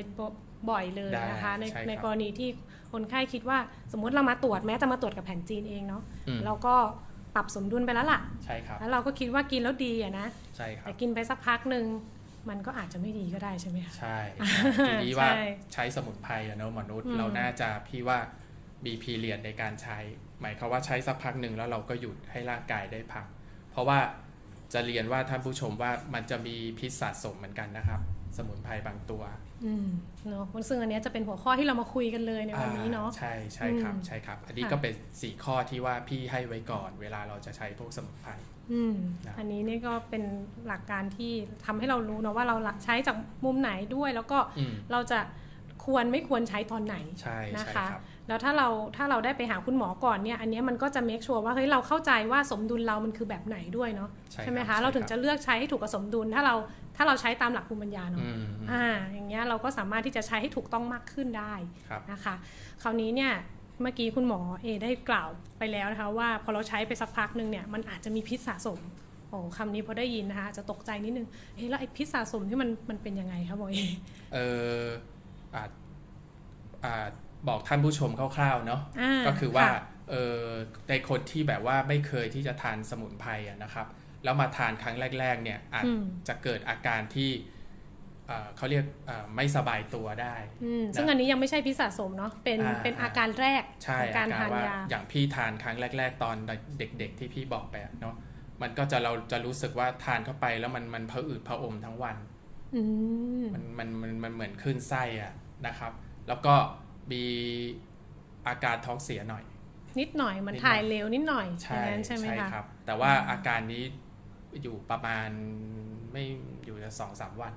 บ่อยเลยนะคะได้ในใช่ครับในกรณีที่คนไข้คิดว่าสมมติเรามาตรวจแม้จะมาตรวจกับแผนจีนเองเนาะอืมเราก็ ปรับสมดุลไปแล้วล่ะ ใช่ครับ แล้วเราก็คิดว่ากินแล้วดีอะนะ ใช่ครับ แต่กินไปสักพักหนึ่งมันก็อาจจะไม่ดีก็ได้ใช่ไหมคะ ใช่ทีนี้ว่าใช่ใช้สมุนไพรอะเนอะมนุษย์อืมเราน่าจะพี่ว่ามีพีเรียนในการใช้ หมายความว่าใช้สักพักหนึ่งแล้วเราก็หยุดให้ร่างกายได้พัก เพราะว่าจะเรียนว่าท่านผู้ชมว่ามันจะมีพิษสะสมเหมือนกันนะครับ สมุนไพรบางตัวอืมเนาะซึ่งอันเนี้ยจะเป็นหัวข้อที่เรามาคุยกันเลยในวันนี้เนาะอ่ใช่ใช่ครับอืมใช่ครับ อันนี้ค่ะก็เป็นสี่ข้อที่ว่าพี่ให้ไว้ก่อน เวลาเราจะใช้พวกสมุนไพรอืมนะอันนี้นี่ก็เป็นหลักการที่ทำให้เรารู้เนาะว่าเราใช้จากมุมไหนด้วย แล้วก็อืมเราจะควรไม่ควรใช้ตอนไหนใช่นะใช่คะครับ แล้วถ้าเราถ้าเราได้ไปหาคุณหมอก่อนเนี่ยอันเนี้ยมันก็จะเมคชัวร์ว่าเฮ้ยเราเข้าใจว่าสมดุลเรามันคือแบบไหนด้วยเนาะใช่ไหมครัคะบเราถึงใช่จะเลือกใช้ให้ถูกกับสมดุล ถ้าเราถ้าเราใช้ตามหลักภูมิปัญญาเนาะอืมอืมอ่าอย่างเงี้ยเราก็สามารถที่จะใช้ให้ถูกต้องมากขึ้นได้ครับนะคะ คราวนี้เนี่ยเมื่อกี้คุณหมอเอได้กล่าวไปแล้วนะคะว่าพอเราใช้ไปสักพักหนึ่งเนี่ยมันอาจจะมีพิษสะสมโอ้คำนี้พอได้ยินนะคะอาจจะตกใจนิดนึงเอ๊ะแล้วไอ้พิษสะสมที่มันมันเป็นยังไงคะหมอเอเอออาจอาจ บอกท่านผู้ชมคร่าวๆเนาะอ่าก็คือว่าค่ะเออในคนที่แบบว่าไม่เคยที่จะทานสมุนไพรอะนะครับ แล้วมาทานครั้งแรก ๆ เนี่ยอาจอืมจะเกิดอาการที่เอ่อเขาเรียกเอ่อไม่สบายตัวได้อืมนะซึ่งอันนี้ยังไม่ใช่พิษสะสมเนาะเป็นอ่าเป็นอาการแรกใช่ของการอาทานว่ยาอย่างพี่ทานครั้งแรก ๆ ตอนเด็ก ๆ ที่พี่บอกไปอะเนาะมันก็จะเราจะรู้สึกว่าทานเข้าไปแล้วมันมันผะอืดผะอมทั้งวันอืมมันมันมันมันเหมือนขึ้นไส้อะนะครับ แล้วก็ มีอาการท้องเสียหน่อย นิดหน่อยมันนิดหน่อยถ่ายเร็วนิดหน่อยอใช่ย่างนั้นใช่ไหมคะครับ แต่ว่าอาการนี้อยู่ประมาณไม่อยู่สองสามวัน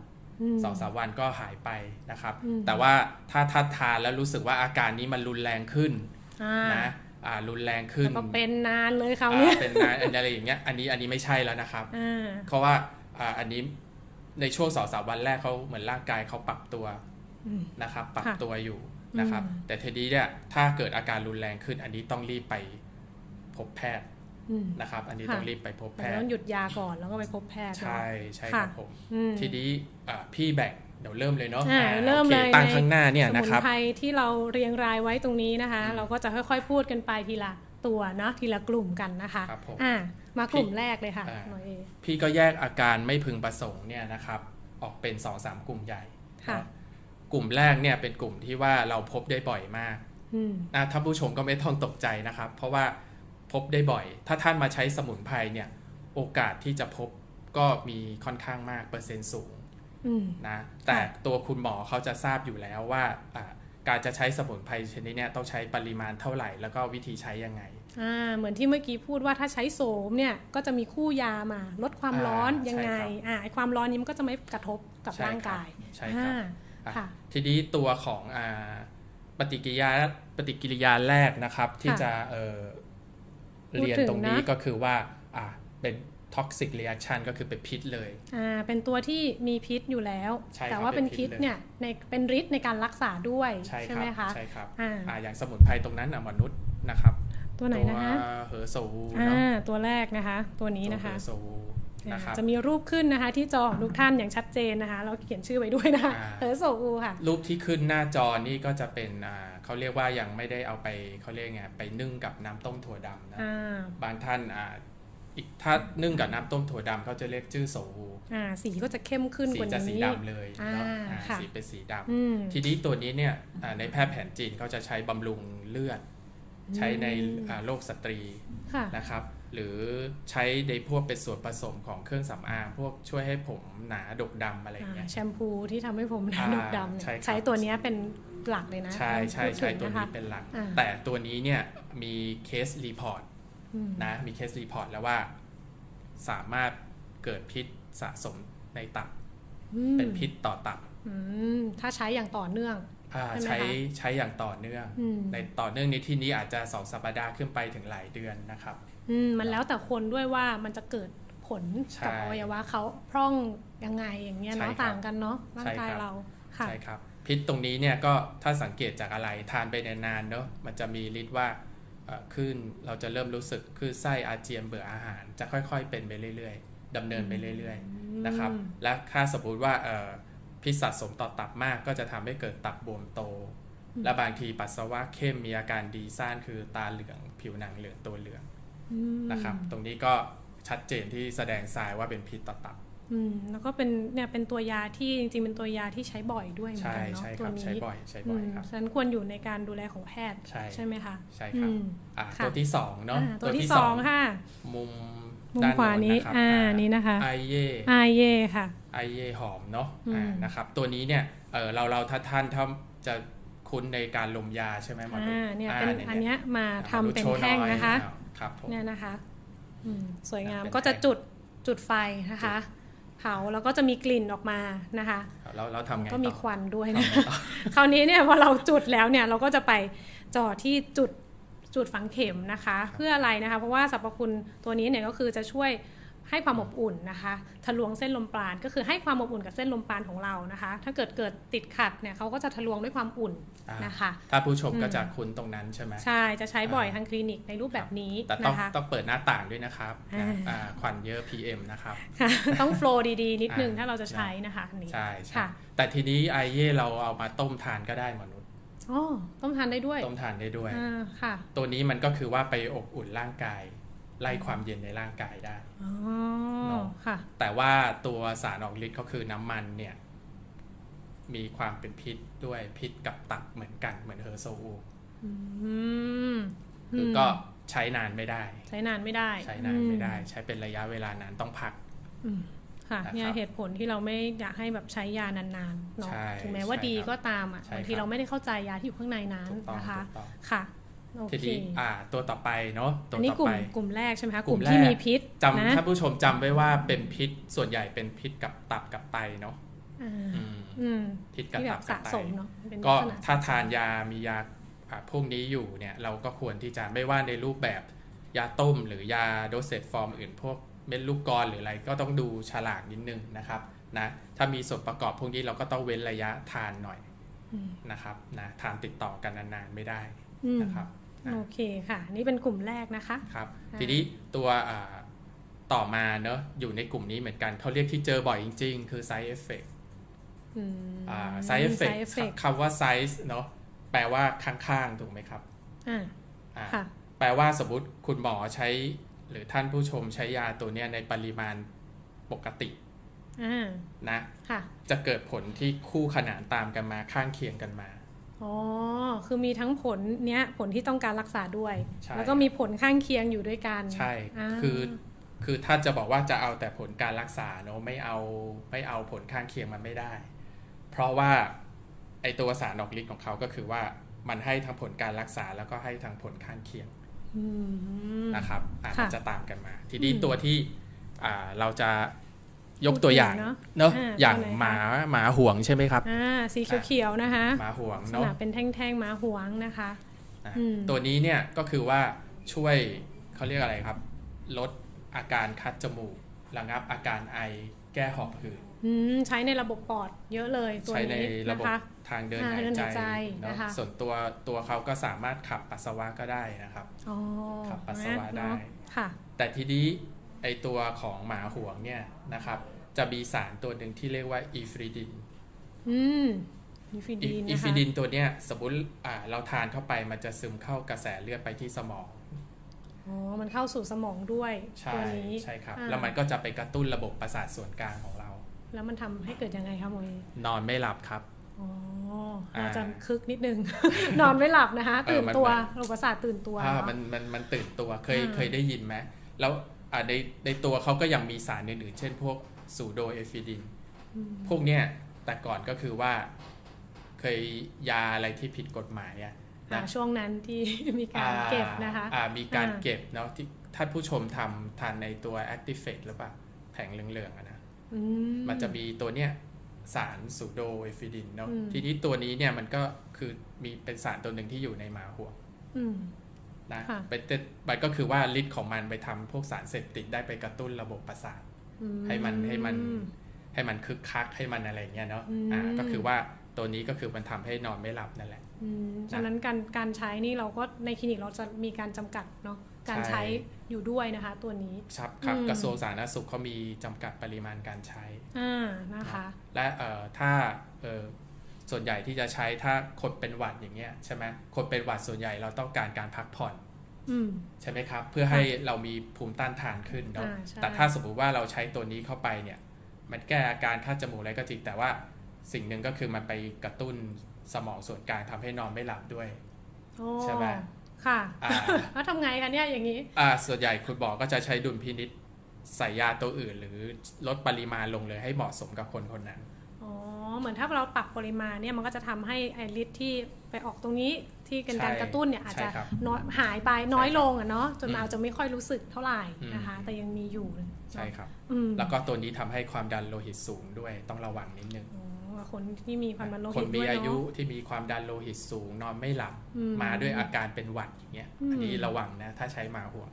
มสองสามวันก็หายไปนะครับอืมแต่ว่าถ้าถ้าทานแล้วรู้สึกว่าอาการนี้มันรุนแรงขึ้นอ่านะอ่ารุนแรงขึ้นแล้วก็เป็นนานเลยคราวอ่าเนี้ยเป็นนานอะไรอย่างเงี้ยอันนี้อันนี้ไม่ใช่แล้วนะครับอ่าเพราะว่าอ่าอันนี้ในช่วงสองสามวันแรกเขาเหมือนร่างกายเขาปรับตัวอืมนะครับ ปรับค่ะตัวอยู่ นะครับอืมแต่ทีนี้เนี่ยถ้าเกิดอาการรุนแรงขึ้น อันนี้ต้องรีบไปพบแพทย์อืมนะครับ อันนี้ค่ะต้องรีบไปพบแพแต่ทต้อย์งหยุดยาก่อนแล้วก็ไปพบแพทย์เนอะใช่ใช่ค่ะครับผมอืมทีนี้อ่าพี่แบ่งเดี๋ยวเริ่มเลยเนาะอ่าอ่าเริ่มโอคเลยตั้งในข้างหน้าเนี่ยสมุนะนครับไพรที่เราเรียงรายไว้ตรงนี้นะคะอืมเราก็จะค่อยๆพูดกันไปทีละตัวเนาะทีละกลุ่มกันนะคะครับผมอ่ามากลุ่มแรกเลยค่ะอ่าหน่อยเอพี่ก็แยกอาการไม่พึงประสงค์เนี่ยนะครับ ออกเป็น2อสามกลุ่มใหญ่ค่ะเนอะ กลุ่มแรกเนี่ยเป็นกลุ่มที่ว่าเราพบได้บ่อยมากอืมนะท่านผู้ชมก็ไม่ต้องตกใจนะครับ เพราะว่าพบได้บ่อย ถ้าท่านมาใช้สมุนไพรเนี่ย โอกาสที่จะพบก็มีค่อนข้างมากเปอร์เซ็นต์สูงอืมนะแต่ตัวคุณหมอเขาจะทราบอยู่แล้วว่าอ่าการจะใช้สมุนไพรชนิดเนี้ยต้องใช้ปริมาณเท่าไหร่ แล้วก็วิธีใช้ยังไงอ่าเหมือนที่เมื่อกี้พูดว่าถ้าใช้โสมเนี่ยก็จะมีคู่ยามาลดความร้อนอ่ายังไงใช่ครับอ่าไอความร้อนนี้มันก็จะไม่กระทบกับใช่ร่างครับกายใช่ครับอ่าอะค่ะ ทีนี้ตัวของอาปฏิกิริยาปฏิกิริยาแรกนะครับ ที่ค่ะจะเอ่อพูดเรียนถึงตรงนี้นะก็คือว่าอะเป็น toxic reaction ก็คือเป็นพิษเลยอ่าเป็นตัวที่มีพิษอยู่แล้วใช่ครับแต่ว่าเป็นเป็นพิพิษษเลยเนี่ยในเป็นฤทธิ์ในการรักษาด้วยใช่ครัไหมคะใช่ครับอ่าอ่าอย่างสมุนไพรตรงนั้นอะมนุษย์นะครับ ตัวไหนนะคะตัวเหอโซวูอ่าเนาะตัวแรกนะคะ ตัวนี้นะคะตัวเหอโซวู นะครับจะมีรูปขึ้นนะคะ ที่จอของทุกท่านอย่างชัดเจนนะคะเราเขียนชื่อไว้ด้วยนะคะอ่าเฮอร์โซอูค่ะ รูปที่ขึ้นหน้าจอนี่ก็จะเป็นอ่าเขาเรียกว่ายังไม่ได้เอาไปเขาเรียกไงไปนึ่งกับน้ำต้มถั่วดำนะอ่าบางท่านอ่าอีกถ้านึ่งกับน้ำต้มถั่วดำเขาจะเรียกชื่อโซวูอ่าสีก็จะเข้มขึ้นสีกว่าจะสีนี้ดำเลยเนาะอ่าอ่าค่ะสีเป็นสีดอืมำทีนี้ตัวนี้เนี่ยอ่าในแพทย์แผนจีนเขาจะใช้บำรุงเลือด ใช้ในอ่าโรคสตรีค่ะนะครับ หรือใช้ในพวกเป็นส่วนผสมของเครื่องสำอางพวกช่วยให้ผมหนาดกดำอะไรอย่างเงี้ยอ่าแชมพูที่ทำให้ผมหนาอ่าดกดำเนี่ยใช่ครับใช้ตัวเนี้ยเป็นหลักเลยนะใช่ใช่พูดใช่ถึงตัวนะคะนี้เป็นหลักอ่าแต่ตัวนี้เนี่ยมี case report อืมนะมี case report แล้วว่าสามารถเกิดพิษสะสมในตับอืมเป็นพิษต่อตับอืมถ้าใช้อย่างต่อเนื่องอ่าใช่ไหมใช้คะใช้อย่างต่อเนื่องอืมในต่อเนื่องในที่นี้อาจจะสองสัปดาห์ขึ้นไปถึงหลายเดือนนะครับอื มมันแล้วแต่คนด้วยว่ามันจะเกิดผลกับใช่อวัยวะเขาพร่องยังไงอย่างเงี้ยใช่เนาะครับต่างกันเนาะร่างใช่กายครับเราค่ะใช่ครับ พิษตรงนี้เนี่ยก็ถ้าสังเกตจากอะไรทานไปนานๆเนอะมันจะมีฤทธิ์ว่าเอ่อขึ้นเราจะเริ่มรู้สึกคือไส้อาเจียนเบื่ออาหาร จะค่อยๆ เป็นไปเรื่อยๆดำเนินไปเรื่อยๆนะครับอืมและถ้าสมมติว่าเอ่อพิษสะสมต่อตับมากก็จะทำให้เกิดตับบวมโต และบางทีปัสสาวะเข้มมีอาการดีซ่านคือตาเหลือง ผิวหนังเหลืองตัวเหลืองอืม นะครับ ตรงนี้ก็ชัดเจนที่แสดงทรายว่าเป็นพิษต่อตับอืมแล้วก็เป็นเนี่ยเป็นตัวยาที่จริงๆ เป็นตัวยาที่ใช้บ่อยด้วยเหมือนใช่กันเนาะใช่คตัวรับนี้ใช้บ่อยใช้บ่อยครับมฉะนันควรอยู่ในการดูแลของแพทย์ใช่ไหมคะใช่ครับอืมอะค่ะตัวที่สองเนาะอ่าตัวที่สองค่ะ มุมมุมด้านขวานี้โะครับอ่าอ่านี่นะคะไอเย่ไอเย่ค่ะไอเย่หอมเนาะอืมอ่านะครับตัวนี้เนี่ยเออเราเราถ้าท่านถ้าจะคุ้นในการลมยาใช่ไหมหมออ่าดุเนี่ยาเป็นอันเนี้ยมาทำเป็นหมอดุโชว์แท่งหอยนะคะอ่า ครับผมเนี่ยนะคะอืมสวยงามเป็นก็จะแท่งจุดจุดไฟนะคะเผาแล้วก็จะมีกลิ่นออกมานะคะเราเราทำไงก็มีต่อควันด้วยทำนะไงต่อคราวนี้เนี่ยพอเราจุดแล้วเนี่ยเราก็จะไปจ่อที่จุดจุดฝังเข็มนะคะ เพื่ออะไรนะคะ เพราะว่าสรรพคุณตัวนี้เนี่ยก็คือจะช่วย ให้ความอบอุ่นนะคะทะลวงเส้นลมปราณก็คือให้ความอบอุ่นกับเส้นลมปราณของเรานะคะ ถ้าเกิดเกิดติดขัดเนี่ยเขาก็จะทะลวงด้วยความอุ่นอ่านะคะถ้าผู้ชมอืมก็จะคุ้นตรงนั้นใช่ไหมใช่จะใช้บ่อยอ่าทางคลินิกในรูปแบบนี้แต่ต้องนะคะต้องเปิดหน้าต่างด้วยนะครับอ่านะอ่าควันเยอะ PM นะครับค่ะต้องโฟลว์ดีๆ นิดนึงอ่าถ้าเราจะใช้นะคะอันนี้ใช่ใช่ค่ะแต่ทีนี้ไอเย่เราเอามาต้มทานก็ได้มนุษย์อ๋อต้มทานได้ด้วยต้มทานได้ด้วยอ่าค่ะ ตัวนี้มันก็คือว่าไปอบอุ่นร่างกาย ไล่ความเย็นในร่างกายได้อ๋อเนาะค่ะแต่ว่าตัวสารออกฤทธิ์ก็คือน้ำมันเนี่ย มีความเป็นพิษด้วยพิษกับตับเหมือนกันเหมือนเฮอร์โซอูอืมคือก็ใช้นานไม่ได้ ใช้นานไม่ได้ ใช้นานไม่ได้อืใช้เป็นระยะเวลานานต้องพักอืมค่ะนะครับเนี่ยเหตุผลที่เราไม่อยากให้แบบใช้ยานานๆเนาะใช่ถึงแม้ว่าใช่ดีครับก็ตามอะใช่บางทีครับเราไม่ได้เข้าใจยาที่อยู่ข้างในนั้นถูกต้องนะคะถูกต้องค่ะโอ ทีเคนี้อ่า ตัวต่อไปเนาะตัวอันนี้ต่อกลุ่ไปมกลุ่มแรกใช่ไหมคะกกลุ่ลุ่มมที่แรกมีพิษจำนะท่านผู้ชมจำไว้ว่าเป็นพิษส่วนใหญ่เป็นพิษกับตับกับไตเนาะอ่าอืมอืมพิษกับที่แบตับบกัสะบไตสมเนาะเป็นก็ลัษณะถ้าทานยามียาอ่าพวกนี้อยู่เนี่ย เราก็ควรที่จะไม่ว่าในรูปแบบยาต้มหรือยาโดสเซตฟอร์มอื่นพวกเม็ดลูกกรอนหรืออะไรก็ต้องดูฉลากนิดนึงนะครับนะถ้ามีส่วนประกอบพวกนี้เราก็ต้องเว้นระยะทานหน่อยอืมนะครับนะทานติดต่อกันนานๆไม่ได้อืมนะครับนะ โอเคค่ะ นี่เป็นกลุ่มแรกนะคะครับอ่าทีนี้ตัวอ่าต่อมาเนอะอยู่ในกลุ่มนี้เหมือนกันเขาเรียกที่เจอบ่อยจริง ๆ คือ side effect อืมอ่า side effect side effect คำว่า size เนอะแปลว่าข้างๆ ถูกไหมครับอ่าอ่าค่ะแปลว่าสมมติคุณหมอใช้ หรือท่านผู้ชมใช้ยาตัวเนี้ยในปริมาณปกติอ่านะค่ะจะเกิดผลที่คู่ขนานตามกันมาข้างเคียงกันมา อ๋อ คือมีทั้งผลเนี้ยผลที่ต้องการรักษาด้วยใช่แล้วก็มีผลข้างเคียงอยู่ด้วยกัน ใช่าคือคือถ้าจะบอกว่าจะเอาแต่ผลการรักษาเนอะไม่เอาไม่เอาผลข้างเคียงมันไม่ได้ เพราะว่าไอตัวสารออกฤทธิ์ของเขาก็คือว่ามันให้ทั้งผลการรักษาแล้วก็ให้ทั้งผลข้างเคียงอืมนะครับอะค่ะมันจะตามกันมา ทีนี้อืมตัวที่อ่าเราจะ ยกตัวอย่างพูดถึงเนอะเนาะอ่าอย่างตัวไหนคะหมาหมาห่วงใช่ไหมครับอ่าสีเขียวๆนะคะหมาห่วงลักษเนาะณะเป็นแท่งๆม้าหวงนะคะอะอืมตัวนี้เนี่ยก็คือว่าช่วยเขาเรียกอะไรครับ ลดอาการคัดจมูกระงับอาการไอแก้หอบหืดอืมใช้ในระบบปอดเยอะเลยตัวใช้ในนี้ระนะบบคะทางเดินอ่าหายเดินใจหายใจเนอะนะคะส่วนตัวตัวเขาก็สามารถขับปัสสาวะก็ได้นะครับอ๋อขับปัสสาวะได้เนอค่ะแต่ทีนี้ ไอตัวของหมาห่วงเนี่ยนะครับ จะมีสารตัวหนึ่งที่เรียกว่าอีฟริดินอืมมีฟิดีนอีนะฟริคะดินตัวเนี้ยสมมติอ่าเราทานเข้าไปมันจะซึมเข้ากระแสเลือดไปที่สมองอ๋อ มันเข้าสู่สมองด้วยใช่ตัวนี้ใช่ครับอ่าแล้วมันก็จะไปกระตุ้นระบบประสาทส่วนกลางของเรา แล้วมันทำให้เกิดยังไงคะโมยนอนไม่หลับครับอ๋ออ่าเราจะคึกนิดนึง นอนไม่หลับนะคะเออตื่นมันตัวมันระบบประสาทตื่นตัวอ่าเนอะมันมันมันตื่นตัวเคยอ่าเคยได้ยินไหมแล้วอ่า ในในตัวเขาก็ยังมีสารอื่นๆ เช่นพวกซูโดเอฟิดินอืมพวกเนี้ยแต่ก่อนก็คือว่าเคยยาอะไรที่ผิดกฎหมายอะอ่านะช่วงนั้นที่มีการเก็บนะคะอ่ามีการอ่าเก็บเนาะที่ท่านผู้ชมทำทานในตัว Activate หรือเปล่าแผงเหลืองๆอะนะอืมันจะมีตัวเนี้ยสารซูโดเอฟิดินเนาะอืมทีนี้ตัวนี้เนี่ยมันก็คือมีเป็นสารตัวหนึ่งที่อยู่ในหมาห่วงอืม นะค่ะเป็นแต่มันก็คือว่าฤทธิ์ของมันไปทำพวกสารเสพติดได้ไปกระตุ้นระบบประสาทอืให้มันให้มันให้มันคึกคักให้มันอะไรเงี้ยเนาะอืมอ่าก็คือว่าตัวนี้ก็คือมันทำให้นอนไม่หลับนั่นแหละอืมฉะนั้นการการใช้นี่เราก็ในคลินิกเราจะมีการจำกัดเนาะการใช่ใช้อยู่ด้วยนะคะ ตัวนี้ครับครับอืมกระทรวงสาธารณสุขเขามีจำกัดปริมาณการใช้อ่านะคะ และเอ่อถ้าเอ่อ ส่วนใหญ่ที่จะใช้ถ้าคนเป็นหวัดอย่างเงี้ยใช่ไหมคนเป็นหวัดส่วนใหญ่เราต้องการการพักผ่อนอืมใช่ไหมครับ เพื่อให้เรามีภูมิต้านทานขึ้นเนาะอ่าใช่แต่ถ้าสมมุติว่าเราใช้ตัวนี้เข้าไปเนี่ย มันแก้อาการคัดจมูกอะไรก็จริงแต่ว่าสิ่งหนึ่งก็คือมันไปกระตุ้นสมองส่วนกลางทำให้นอนไม่หลับด้วยโอ้ใช่ไหมค่ะอ่าแล้วทำไงคะเนี่ยอย่างนี้ อ่า ส่วนใหญ่คุณหมอก็จะใช้ดุลพินิษใส่ยาตัวอื่น หรือลดปริมาณลงเลยให้เหมาะสมกับคนคนนั้นอ๋อ เหมือนถ้าเราปรับปริมาณเนี่ยมันก็จะทำให้ไอริสที่ไปออกตรงนี้ที่เป็นการใช่กระตุ้นเนี่ยอาจจะใช่ครับน้อยหายไปน้อยใช่ครับลงอะเนาะจนอืมอาจจะไม่ค่อยรู้สึกเท่าไหร่นะคะอืมแต่ยังมีอยู่เนอะใช่ครับอืมแล้วก็ตัวนี้ทำให้ความดันโลหิตสูงด้วยต้องระวังนิดนึงอ๋อคนที่มีความดันโลคหินตมีด้วยอายุเนาะที่มีความดันโลหิตสูงนอนไม่หลับอืมมาด้วยอาการเป็นหวัดอย่างเงี้ยอืมอันนี้ระวังนะถ้าใช้มาห่วง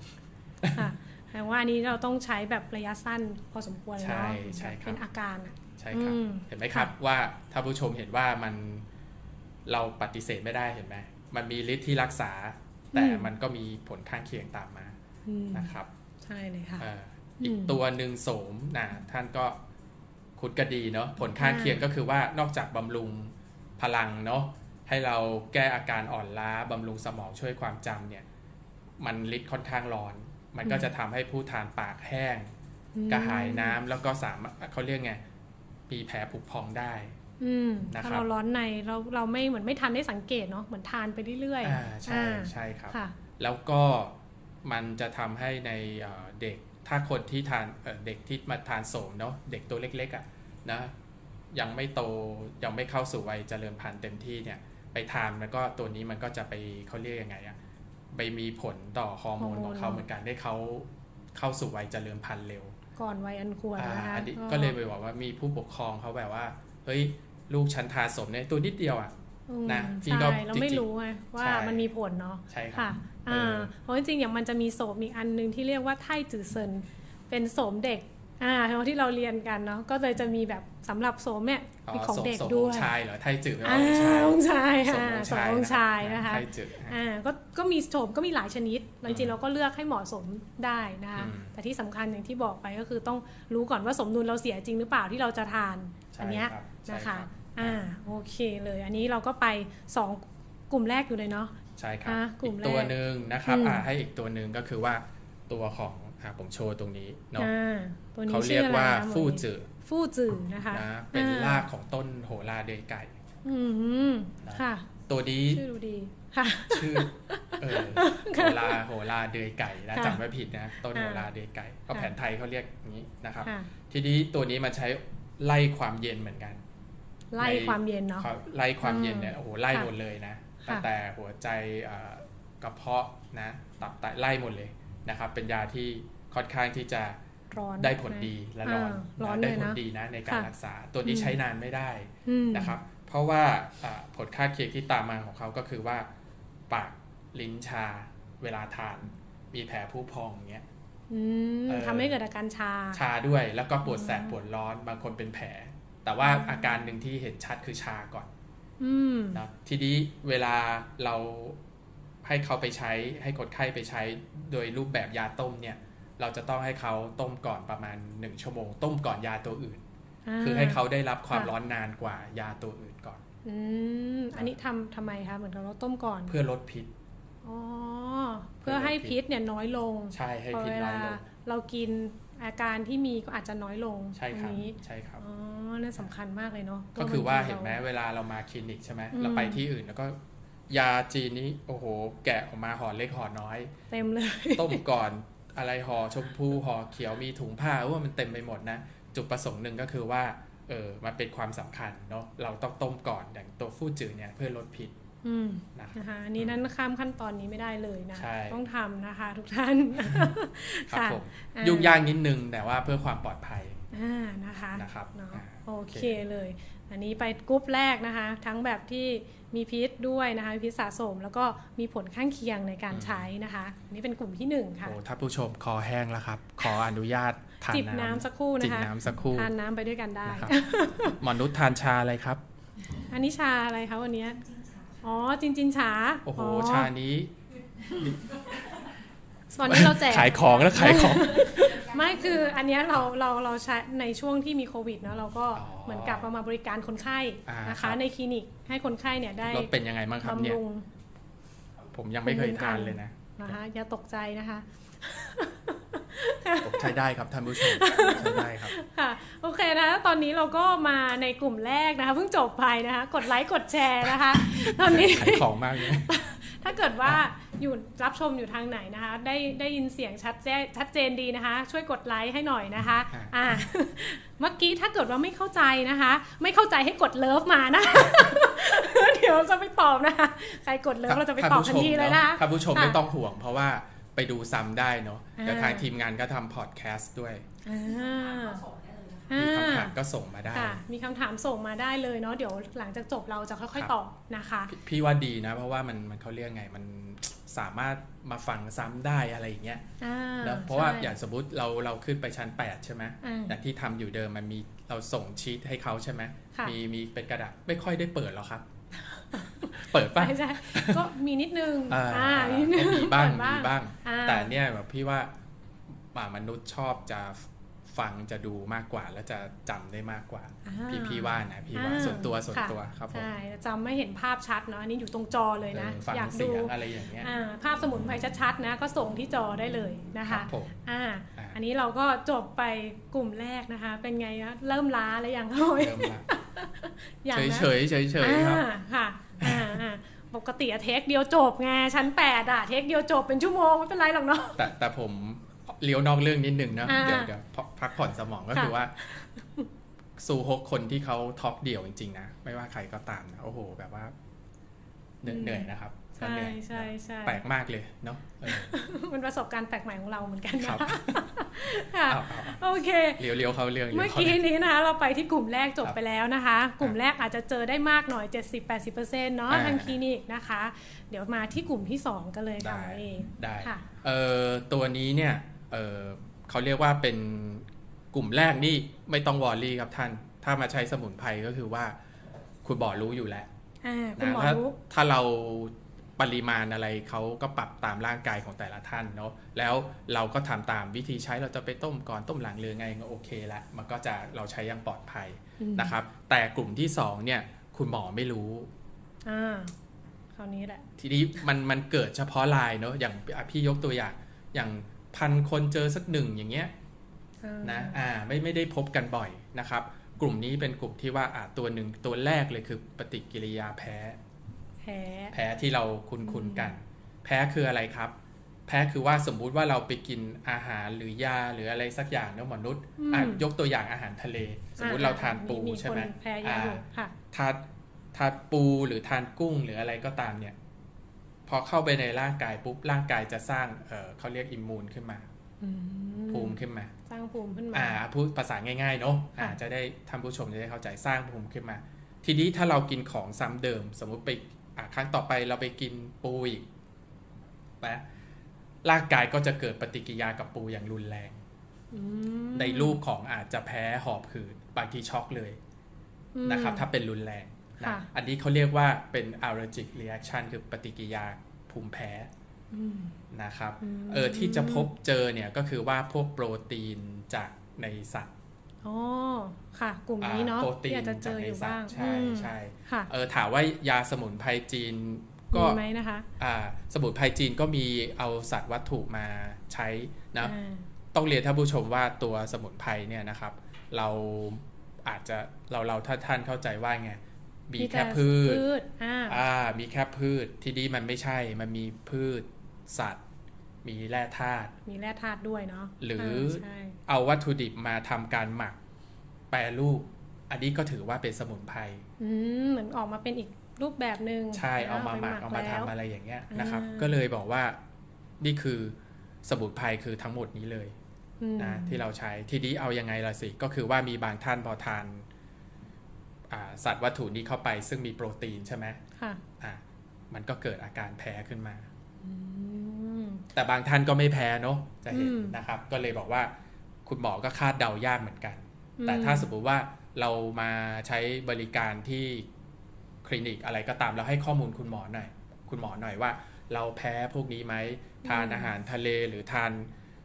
ค่ะแต่ว่าอันนี้เราต้องใช้แบบระยะสั้นพอสมควรเลยใช่เนาะใช่ครับเป็นอาการอะ ใช่ครับอืมเห็นไหมครับว่าถ้าผู้ชมเห็นว่ามันเราปฏิเสธไม่ได้เห็นไหมมันมีฤทธิ์ที่รักษา แต่มันก็มีผลข้างเคียงตามมาอืมนะครับ ใช่เลยค่ะเอ่ออีกอืมตัวหนึ่งโสมนะท่านก็คุ้นกระดีเนาะผลข้างเคียงก็คือว่านอกจากบำรุงพลังเนาะให้เราแก้อาการอ่อนล้าบำรุงสมองช่วยความจำเนี่ย มันฤทธิ์ค่อนข้างร้อน มันก็จะทำให้ผู้ทานปากแห้งอืมกระหายน้ำแล้วก็สามารถเขาเรียกไง มีแผลผุพองได้อืมนะครับถ้าเราร้อนในเราเราไม่เหมือนไม่ทันได้สังเกตเนาะเหมือนทานไปเรื่อยอ่าใช่อ่าใช่ครับค่ะแล้วก็มันจะทำให้ในเอ่อเด็กถ้าคนที่ทานเอ่อเด็กที่มาทานโสมเนาะเด็กตัวเล็กๆอะ่ะนะยังไม่โตยังไม่เข้าสู่วัยเจริญพันธุ์เต็มที่เนี่ย ไปทานมันก็ตัวนี้มันก็จะไปเขาเรียกยังไงอะไปมีผลต่อฮอร์โมนฮอร์โมนของเขาเหมือนกันได้เขาเข้าสู่วัยเจริญพันธุ์เร็ว ก่อนวัยอันควรอ่านะคะอันนี้ก็เลยไปบอกว่ามีผู้ปกครองเขาแบบว่า เฮ้ย ลูกฉันทานสมเนี่ยตัวนิดเดียวอะอืมนะพี่ใช่ก็เราไม่จริงๆรู้ไงว่าใช่มันมีผลเนาะใช่ครัค่ะบอ่าเออเพราะจริงๆอย่างมันจะมีโสมอีกอันหนึงที่เรียกว่าไทจือเซินเป็นโสมเด็ก อ่าที่เราเรียนกันเนาะก็เลยจะมีแบบสำหรับโสมเนี่ยมีของเด็กสมด้วยองค์ชายเหรอไทยจืดอ่าองค์ชายองค์ชายสมค่ะองค์สมชายองค์ชายนะคะไทยจืดอ่าก็ก็มีโสมก็มีหลายชนิดแล้วจริงๆอืมเราก็เลือกให้เหมาะสมได้นะคะอืมแต่ที่สำคัญอย่างที่บอกไปก็คือต้องรู้ก่อนว่าสมดุลเราเสียจริงหรือเปล่าที่เราจะทานใช่อันเนี้ยครับใช่นะคะรับอ่าโอเคเลย อันนี้เราก็ไปสองกลุ่มแรกอยู่เลยเนาะใช่ครับอะกลุ่อีมกตัวแรกหนึ่งนะครับอืมอ่าให้อีกตัวหนึ่งก็คือว่าตัวของ อ่าผมโชว์ตรงนี้เนาะอ่าตัวนี้เขาชื่เรียอกอะไรว่านะหมอฟู่เอกจืดฟู่จื่อนะคะนะเป็นอ่รากของต้นโหราเดยไก่อืมนะค่ะ ตัวนี้ชื่อดูดีค่ะชื่อเออโหราโหราเดยไก่นะค่ะจำไม่ผิดนะต้นอ่าโหราเดยไก่ก็ค่ะแผนไทยเขาเรียกอย่างนี้นะครับค่ะทีนี้ตัวนี้มันใช้ไล่ความเย็นเหมือนกัน ไล่ความเย็นเนาะความไล่ความเย็นเนี่ยโอ้โหไล่ค่ะหมดเลยนะค่ะตั้งแต่หัวใจเอ่อกระเพาะนะ ตับไตไล่หมดเลย นะครับ เป็นยาที่ค่อนข้างที่จะร้อนได้ผลดีและร้อนอ่าร้อนนะได้เลยผลนะดีนะในการค่ะรักษา ตัวนี้อืมใช้นานไม่ได้อืมนะครับ เพราะว่าอ่าผลข้างเคียงที่ตามมาของเขาก็คือว่า ปากลิ้นชาเวลาทาน มีแผลผู้พองอย่างเงี้ยอืมเออทำให้เกิดอาการชา ชาด้วยแล้วก็ปวดแสบอืมปวดร้อนบางคนเป็นแผล แต่ว่าอาการหนึ่งที่เห็นชัดคือชาก่อนอืมนะทีนี้เวลาเรา ให้เขาไปใช้ให้คนไข้ไปใช้โดยรูปแบบยาต้มเนี่ย เราจะต้องให้เขาต้มก่อนประมาณ 1 ชั่วโมง ต้มก่อนยาตัวอื่น คือให้เขาได้รับความค่ะร้อนนานกว่ายาตัวอื่นก่อนอืมอันนี้ทำทำไมคะเหมือนกับเราต้มก่อน เพื่อลดพิษอ๋อเพื่อให้พิษเนี่ยน้อยลง ใช่ให้พอพิษเวน้ลาอยลงเรากินอาการที่มีก็อาจจะน้อยลงใช่ครับตงนี้ใช่ครับอ๋อนั่นสำคัญมากเลยเนาะก็คือว่าบงทีเห็นไหมรเวลาเรามาคลินิกใช่ไหมอืมเราไปที่อื่นแล้วก็ ยาจีนนี้โอ้โห แกะออกมาห่อเล็กห่อน้อย เต็มเลย ต้มก่อนอะไรห่อชมพูห่อเขียวมีถุงผ้าว่ามันเต็มไปหมดนะ จุดประสงค์หนึ่งก็คือว่าเออมันเป็นความสำคัญเนาะเราต้องต้มก่อนอย่างตัวฟูจืดเนี่ยเพื่อลดพิษอืมนะครับนะคะอันนี้นั้นข้ามขั้นตอนนี้ไม่ได้เลยนะใช่ต้องทำนะคะทุกท่านครับค่ะผมอ่ายุ่งยากนิดนึงแต่ว่าเพื่อความปลอดภัยอ่านะคะนะครับเนาะอ่าโอโอเคเคเลย อันนี้ไปกรุ๊ปแรกนะคะ ทั้งแบบที่มีพิษด้วยนะคะมีพิษสะสม แล้วก็มีผลข้างเคียงในการใช้นะคะ อันนี้เป็นกลุ่มที่หนึ่งค่ะโอ้ท่านผู้ชมคอแห้งแล้วครับ ขออนุญาตทานจิบน้ำน้ำสักครู่จินะบคะน้ำสักครู่ทานน้ำไปด้วยกันได้นะครับหมอนุชทานชาอะไรครับ อันนี้ชาอะไรคะวันเนี้ยอ๋อจินจินฉาโอ้โหอ๋อชานี้ ตอนนี้เราแจกขายของแล้วขายของ ไม่คืออันเนี้ยเราเราเราใช้ในช่วงที่มีโควิดเนอะเราก็อ๋อเหมือนกับเอามาบริการคนไข้อ่านนะครัคะบในคลินิกให้คนไข้เนี่ยได้รสเป็นยังไงบ้างครับบำเนี่ยรุงผมยังไม่เคยทานเลยนะนะคะอย่าตกใจนะคะผมใช้ได้ครับท่านผู้ชมใช้ได้ครับค่ะโอเคนะตอนนี้เราก็มาในกลุ่มแรกนะคะเพิ่งจบไปนะคะ กดไลค์กดแชร์นะคะ ตอนนี้ขายของมากเลยถ้าเกิดว่า อยู่รับชมอยู่ทางไหนนะคะ ได้ได้ยินเสียงชัดแจ้ชัดเจนดีนะคะ ช่วยกดไลค์ให้หน่อยนะคะอ่าอ่าเมื่อกี้ถ้าเกิดว่าไม่เข้าใจนะคะ ไม่เข้าใจให้กดเลิฟมานะ เดี๋ยวจะไปตอบนะคะใครกดเลิฟเราจะไปตอบทันทีเลยนะคะท่านผู้ชมค่ะไม่ต้องห่วงเพราะว่าไปดูซ้ำได้เนาะอ่าเดี๋ยวทางทีมงานก็ทำพอดแคสต์ด้วยอ่ามีคำอ่าถามก็ส่งมาได้ค่ะมีคำถามส่งมาได้เลยเนาะเดี๋ยวหลังจากจบเราจะค่อยครับๆตอบนะคะพี่พี่ว่าดีนะ เพราะว่ามันมันเขาเรียกไงมัน สามารถมาฟังซ้ำได้อะไรอย่างเงี้ยอ่าแล้วเพราะว่าใช่อย่างสมมติเราเราขึ้นไปชั้น 8 ใช่ไหมอ่าอย่างที่ทำอยู่เดิมมันมีเราส่งชีตให้เขาใช่ไหมค่ะมีมีเป็นกระดาษไม่ค่อยได้เปิดหรอกครับ เปิดป่ะใช่ใช่ก็มีนิดนึงอ่าอ่ามีนิดนึงมีบ้างเปิดมีบ้างอ่าแต่เนี่ยแบบพี่ว่าอ่ามนุษย์ชอบจะ ฟังจะดูมากกว่า แล้วจะจำได้มากกว่าอ่า พี่พี่ว่านะพี่ว่าอ่าส่วนตัวส่วนค่ะตัวครับผมใช่จำไม่เห็นภาพชัดเนาะอันนี้อยู่ตรงจอเลยนะเออฟังอยากเสีดูยงอะไรอย่างเงี้ยอ่าภาพสมุนไพรชัดๆนะก็ส่งที่จอได้เลยนะครัคะบผมอ่าอ่าอันนี้เราก็จบไปกลุ่มแรกนะคะ เป็นไงนะเริ่มล้าแล้วยังโอ้ยเริ่มละยังเฉยนะเฉยเฉยเฉยๆครับอ่าค่ะอ่าอ่าปกติอะเทคเดียวจบไงชั้นแปดอะเทคเดียวจบเป็นชั่วโมงไม่เป็นไรหรอกเนาะแต่แต่ผม เลี้ยวนอกเรื่องนิดนึงนะอ่าเดี๋ยวเดี๋ยวพักผ่อนสมองก็ค่ะคือว่าซูฮกคนที่เขาท็อปเดี่ยวจริงๆนะ ไม่ว่าใครก็ตามนะโอ้โห แบบว่าเหนื่อยเหนื่อยนะครับก็ใช่เหนื่อยใช่ใช่แปลกมากเลยเนาะเออมันประสบการณ์แปลกใหม่ของเราเหมือนกันครันะบค่ะเอาเอาเอาโอเคเลี้ยวเลี้ยวเขาเรื่องเมื่อลี้ยวกี้ข้านี้นะคะเราไปที่กลุ่มแรกจบครับไปแล้วนะคะ กลุ่มแรกอาจจะเจอได้มากหน่อย 70-80%เนาะอ่าทางคลินิกนะคะ เดี๋ยวมาที่กลุ่มที่ 2 กันเลยค่ะได้หมอเองได้ค่ะเอ่อตัวนี้เนี่ย เอ่อเขาเรียกว่าเป็นกลุ่มแรกนี่ไม่ต้องวอรี่ครับท่าน ถ้ามาใช้สมุนไพรก็คือว่า คุณบอรู้อยู่แล้วอ่าคุณนะหมอถ้ารู้ถ้าเราปริมาณอะไรเขาก็ปรับตามร่างกายของแต่ละท่านเนาะแล้วเราก็ทำตามวิธีใช้เราจะไปต้มก่อนต้มหลังหรือไงก็โอเคละมันก็จะเราใช้อย่างปลอดภัยอืมนะครับ แต่กลุ่มที่สองเนี่ย คุณหมอไม่รู้อ่าคราวนี้แหละ ทีนี้มันมันเกิดเฉพาะลายเนาะอย่างอะพี่ยกตัวอย่างอย่าง พันคนเจอสักหนึ่งอย่างเงี้ยอ่านะอ่าไม่ไม่ได้พบกันบ่อยนะครับ กลุ่มนี้เป็นกลุ่มที่ว่าอ่าตัวหนึ่งตัวแรกเลยคือปฏิกิริยาแพ้ แพ้แพ้ที่เราคุ้นคุ้นๆกัน แพ้คืออะไรครับ แพ้คือว่าสมมุติว่าเราไปกินอาหารหรือยาหรืออะไรสักอย่างเนาะมนุษย์อะยกตัวอย่างอาหารทะเล สมมุติเราทานปูมีใช่ไหมคนแพ้เยอะอยู่ค่ะทานทานปูหรือทานกุ้งหรืออะไรก็ตามเนี่ยพ อเข้าไปในร่างกายปุ๊บร่างกายจะสร้างเออเขาเรียกอิมมูนขึ้นมาอืมภูมิขึ้นมา สร้างภูมิขึ้นมาอ่าพูดภาษาง่ายๆเนาะอ่าค่ะจะได้ท่านผู้ชมจะได้เข้าใจสร้างภูมิขึ้นมา ทีนี้ถ้าเรากินของซ้ำเดิม สมมุติไปอ่าครั้งต่อไปเราไปกินปูอีกนะร่างกายก็จะเกิดปฏิกิริยากับปูอย่างรุนแรงอืมในรูปของอาจจะแพ้หอบหืดบางทีช็อกเลยอืมนะครับ ถ้าเป็นรุนแรง นะค่ะอันนี้เขาเรียกว่าเป็น allergic reaction คือปฏิกิริยาภูมิแพ้อืมนะครับอืมเออที่จะพบเจอเนี่ยก็คือว่าพวกโปรตีนจากในสัตว์อ๋อค่ะ กลุ่มนี้เนาะโปรตีที่นอาจจะเจจากอในอยู่สัตบ้างว์ใช่อืมใช่ค่ะเออถามว่ายาสมุนไพรจีนก็มีไหมนะคะอ่าสมุนไพรจีนก็มีเอาสัตว์วัตถุมาใช้นะอ่าต้องเรียนท่านผู้ชมว่าตัวสมุนไพรเนี่ยนะครับ เราอาจจะเราเราถ้าท่านเข้าใจว่าไง มีแค่แต่พืชพืชอ่าอ่ามีแค่พืชทีนี้มันไม่ใช่มันมีพืชสัตว์ มีแร่ธาตุมีแร่ธาตุด้วยเนาะหรือาใช่เอาวัตถุดิบมาทำการหมัก แปรรูป อันนี้ก็ถือว่าเป็นสมุนไพรอืมเหมือนออกมาเป็นอีกรูปแบบหนึ่งใช่นะเอามาหมักไปเอามาแล้วทำอะไรอย่างเงี้ยนะครับอ่าก็เลยบอกว่านี่คือสมุนไพรคือทั้งหมดนี้เลยอืมนะที่เราใช้ทีนี้เอายังไงล่ะสิ ก็คือว่ามีบางท่านพอทานอ่า สัตว์วัตถุนี้เข้าไปซึ่งมีโปรตีนใช่ไหมค่ะอ่ามันก็เกิดอาการแพ้ขึ้นมาอืมแต่บางท่านก็ไม่แพ้เนอะจะเห็นอืมนะครับ ก็เลยบอกว่าคุณหมอก็คาดเดายากเหมือนกันอืมแต่ถ้าสมมติว่าเรามาใช้บริการที่คลินิกอะไรก็ตามแล้วให้ข้อมูลคุณหมอหน่อย คุณหมอหน่อยว่า เราแพ้พวกนี้ไหมทานอาหารทะเลหรือทาน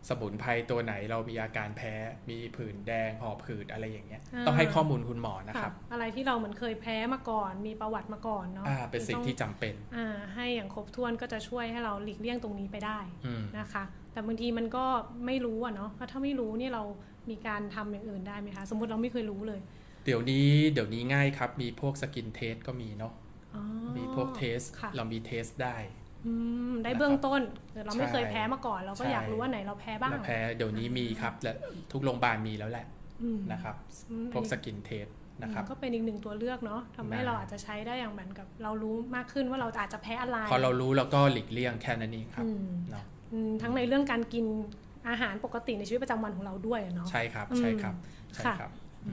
สมุนไพรตัวไหนเรามีอาการแพ้ มีผื่นแดงหอบหืดอะไรอย่างเงี้ย ต้องให้ข้อมูลคุณหมอนะครับ อะไรที่เราเหมือนเคยแพ้มาก่อน มีประวัติมาก่อนเนาะอ่าเป็นสิ่งที่จำเป็น อ่า ให้อย่างครบถ้วนก็จะช่วยให้เราหลีกเลี่ยงตรงนี้ไปได้อืมนะคะ แต่บางทีมันก็ไม่รู้อะเนาะถ้าไม่รู้นี่เรามีการทำอย่างอื่นได้ไหมคะ สมมติเราไม่เคยรู้เลย เดี๋ยวนี้เดี๋ยวนี้ง่ายครับ มีพวก skin test ก็มีเนาะอ๋อมีพวก test ค่ะเรามี test ได้อืม ได้เบื้องต้นแต่เราไม่ใช่เคยแพ้มาก่อนเราก็ใช่อยากรู้ว่าไหนเราแพ้บ้างและแพ้เดี๋ยวนี้มีครับและทุกโรงพยาบาลมีแล้วแหละอืมนะครับอืมพวกสกินเทสนะครับก็เป็นอีกหนึ่งตัวเลือกเนาะทำให้ได้เราอาจจะใช้ได้อย่างเหมือนกับ เรารู้มากขึ้นว่าเราอาจจะแพ้อะไร พอเรารู้แล้วก็หลีกเลี่ยงแค่นั้นเองครับอืมเนาะอืมทั้งในเรื่องการกินอาหารปกติในชีวิตประจำวันของเราด้วยอะเนาะใช่ครับอืมใช่ครับใช่ค่ะครับอื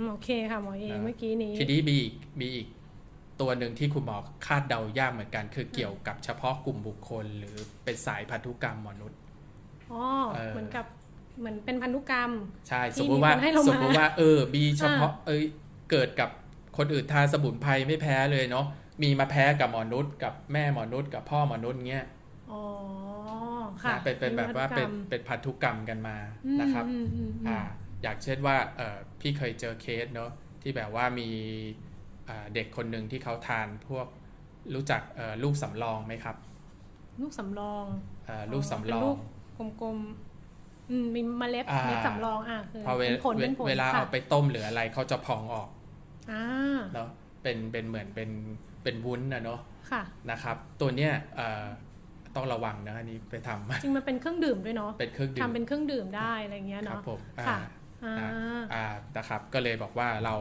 มโอเคค่ะหมอเองนะเมื่อกี้นี้ทีนี้มีอีกมีอีก ตัวหนึ่งที่คุณหมอคาดเดายากเหมือนกัน คือเกี่ยวกับเฉพาะกลุ่มบุคคล หรือเป็นสายพันธุกรรมมนุษย์อ๋อเออเหมือนกับเหมือนเป็นพันธุกรรม ใช่ที่สมมติว่ามีคนให้เรามาสมมติว่าเออมีเฉพาะเอยเกิดกับคนอื่นทานสมุนไพรไม่แพ้เลยเนาะมีมาแพ้กับหมอนุษย์กับแม่หมอนุษย์กับพ่อหมอนุษย์เงี้ยอ๋อค่ะนะเป็นเป็นแบบว่าเป็นพันธุกรรมเป็นพันธุกรรมกันมาอืมนะครับอืมอืมอืมอ่าอย่างเช่นว่าเออพี่เคยเจอเคสเนาะที่แบบว่ามีอ่า เด็กคนหนึ่งที่เขาทานพวกรู้จักเอ่อลูกสำรองไหมครับ ลูกสำรองเอ่อลูกสำรเป็นอลูงกกลมๆอืมมีเมล็ดอ่าเม็ดสำรองอะคือพอเวเป็นผลเวเป็นผลเวลาค่ะเอาไปต้มหรืออะไรเขาจะพองออกอ่าเนาะเป็นเป็นเหมือนเป็นเป็นวุ้นนะเนาะค่ะนะครับ ตัวเนี้ยเอ่อต้องระวังนะอันนี้ไปทำจริงมันเป็นเครื่องดื่มด้วยเนาะเป็นเครื่องดื่มทำเป็นเครื่องดื่มได้อะไรเงี้ยครับเนาะผมอ่าค่ะอ่าอ่าอ่านะครับก็เลยบอกว่าเรา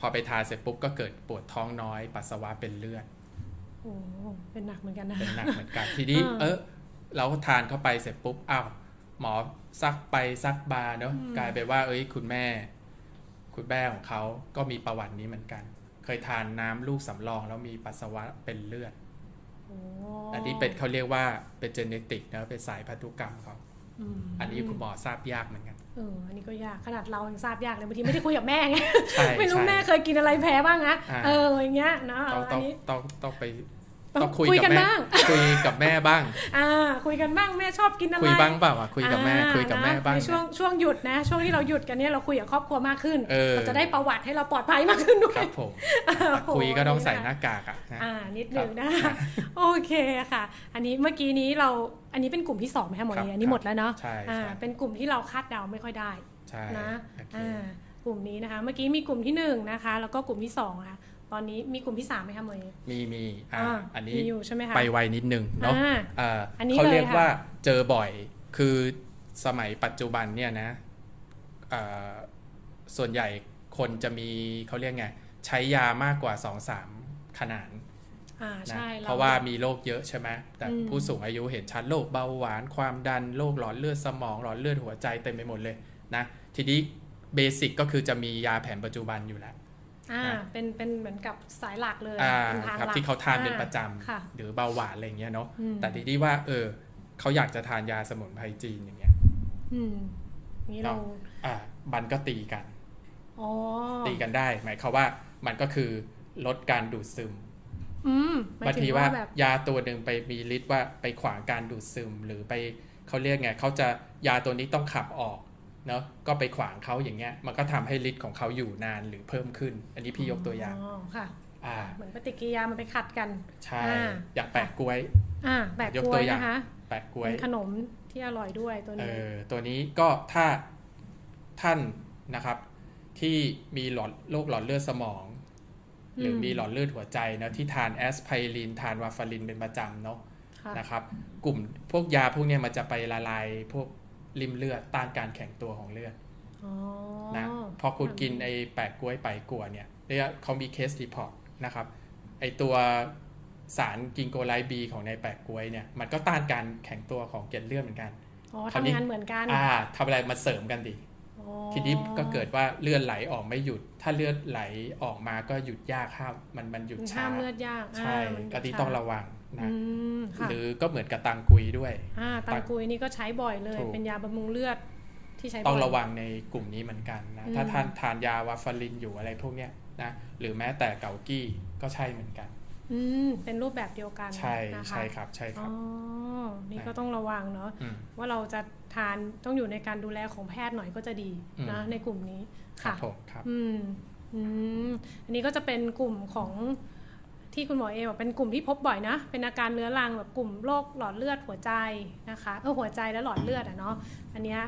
พอไปทานเสร็จปุ๊บก็เกิดปวดท้องน้อย ปัสสาวะเป็นเลือดโอ้เป็นหนักเหมือนกันนะเป็นหนักเหมือนกันทีนี้เออเออเราทานเข้าไปเสร็จปุ๊บอ้าวหมอซักไปซักบาเนาะอืมกลายไปนว่า เอ้ย คุณแม่ คุณแม่ของเขาก็มีประวัตินี้เหมือนกัน เคยทานน้ำลูกสำรองแล้วมีปัสสาวะเป็นเลือดโอ้อันนี้เป็นเขาเรียกว่าเป็นเจเนติกนะเป็นสายพันธุกรรมเขามอันนี้คุณหมอทราบยากเหมือนกันเอออันนี้ก็ยากขนาดเรายังทราบยากเลยบางทีไม่ได้คุยกับแม่ไงใช่ไม่รู้ใช่แม่เคยกินอะไรแพ้บ้างนะอ่าเอออย่างเงี้ยเนาะต้องอัต้อนงนี้ต้องต้องไป ต้องต้องคุยคุยกับกันแม่บ้างคุยกับแม่บ้าง อ่า คุยกันบ้างแม่ชอบกินอะไรคุยบ้างเปล่าอะคุยกับแม่อ่าคุยกับแม่นะบ้างในช่วงนะช่วงหยุดนะ ช่วงที่เราหยุดกันเนี่ยเราคุยกับครอบครัวมากขึ้นเออจะได้ประวัติให้เราปลอดภัยมากขึ้นด้วคยรับผมโอ้โหคุยก็ต้องใส่หน้ากากอะนะอ่านิดหนึ่งครันะบคะโอเคค่ะ อันนี้เมื่อกี้นี้เราอันนี้เป็นกลุ่มที่สองไหมคะหมอครับเออันนี้หมดแล้วเนาะใช่อ่าใช่เป็นกลุ่มที่เราคาดเดาไม่ค่อยได้ใช่นะโอเคอ่ากลุ่มนี้นะคะ เมื่อกี้มีกลุ่มที่หนึ่งนะคะ แล้วก็กลุ่มที่สองค่ะ ตอนนี้มีกลุ่มที่สามไหมคะหมอเอมีมีอ่าอ่าอันนี้มีอยู่ใช่ไหมคะไปไวนิดนึงเนาะอ่าอ่าอันนี้เขาเรียกเลยค่ะว่าเจอบ่อยคือสมัยปัจจุบันเนี่ยนะอ่าส่วนใหญ่คนจะมีเขาเรียกไงใช้ยามากกว่า 2-3 ขนาดอ่านะใช่เพราะว่ามีโรคเยอะใช่ไหมแต่อืมผู้สูงอายุเห็นชัดโรคเบาหวานความดันโรคหลอดเลือดสมองหลอดเลือดหัวใจเต็มไปหมดเลยนะทีนี้เบสิกก็คือจะมียาแผนปัจจุบันอยู่แล้ว อ่านะเป็นเป็นเหมือนกับสายหลักเลยอ่าเป็นทางครับหลักที่เขาทานเป็นประจค่ะำหรือเบาหวานอะไรอย่างเงี้ยเนาะอืมแต่ทีนี้ว่า เออเขาอยากจะทานยาสมุนไพรจีนอย่างเงี้ย อืมนี่เราเนาะอ่ามันก็ตีกันอ๋อตีกันได้ หมายความว่ามันก็คือลดการดูดซึมอืมหมายบางถึทีงว่าว่าแบบยาตัวหนึ่งไปมีฤทธิ์ว่าไปขวางการดูดซึมหรือไปเขาเรียกไงเขาจะยาตัวนี้ต้องขับออก เนาะก็ไปขวางเขาอย่างเงี้ย มันก็ทำให้ฤทธิ์ของเขาอยู่นานหรือเพิ่มขึ้น อันนี้พี่ยกตัวอย่างอ๋อค่ะอ่าเหมือนปฏิกิริยามันไปขัดกัน ใช่อ่าอยากแปะกล้วย อ่าแบบยกกล้ตัววยอย่างนะคะ แปะกล้วยเป็นขนมที่อร่อยด้วยตัวเอนี้อตัวนี้ก็ถ้าท่านนะครับ ที่มีหลอดโรคหลอดเลือดสมอง หรือมีหลอดเลือดหัวใจนะที่ทานแอสไพริน ทานวาฟารินเป็นประจำเนาะค่ะนะครับ กลุ่มพวกยาพวกเนี้ยมันจะไปละลายพวก ลิ่มเลือดต้านการแข็งตัวของเลือดอ๋อนะพอคุณกินไอ้แปะก๊วยแปะก๊วยเนี่ยเนี่ยเขามี case report นะครับไอ้ตัวสาร ginkgolide B ของในแปะก๊วยเนี่ยมันก็ต้านการแข็งตัวของเกล็ดเลือดเหมือนกันอ๋อคราวนี้ทำงานเหมือนกันอ่าทำอะไรมาเสริมกันดิอ๋อทีนี้ก็เกิดว่าเลือดไหลออกไม่หยุด ถ้าเลือดไหลออกมาก็หยุดยากห้ามมันมันหยุดมันช้าห้ามเลือดยากใช่อ่ามันก็ที่ช้าต้องระวังอื นะมค่ะหรือก็เหมือนกับตังกุยด้วยอ่าตังกุยนี่ก็ใช้บ่อยเลยถูกเป็นยาบำรุงเลือดที่ใช้บ่อยต้องระวังในกลุ่มนี้เหมือนกันนะอืมถ้าท่านทานยาวาฟารินอยู่อะไรพวกเนี้ยนะหรือแม้แต่เกากี้ก็ใช่เหมือนกัน อืมเป็นรูปแบบเดียวกันใช่นะคะใช่ครับใช่คอ๋รัอบนี่ก็ต้องระวังเนาะมว่าเราจะทานต้องอยู่ในการดูแลของแพทย์หน่อยก็จะดีอืมนะในกลุ่มนี้ครับค่ะผมครับอืมอืมอันนี้ก็จะเป็นกลุ่มของ ที่คุณหมอเอบอกเป็นกลุ่มที่พบบ่อยนะ เป็นอาการเรื้อรังแบบกลุ่มโรคหลอดเลือดหัวใจนะคะเออหัวใจและหลอดเลือดอะเนาะอันเนี้ย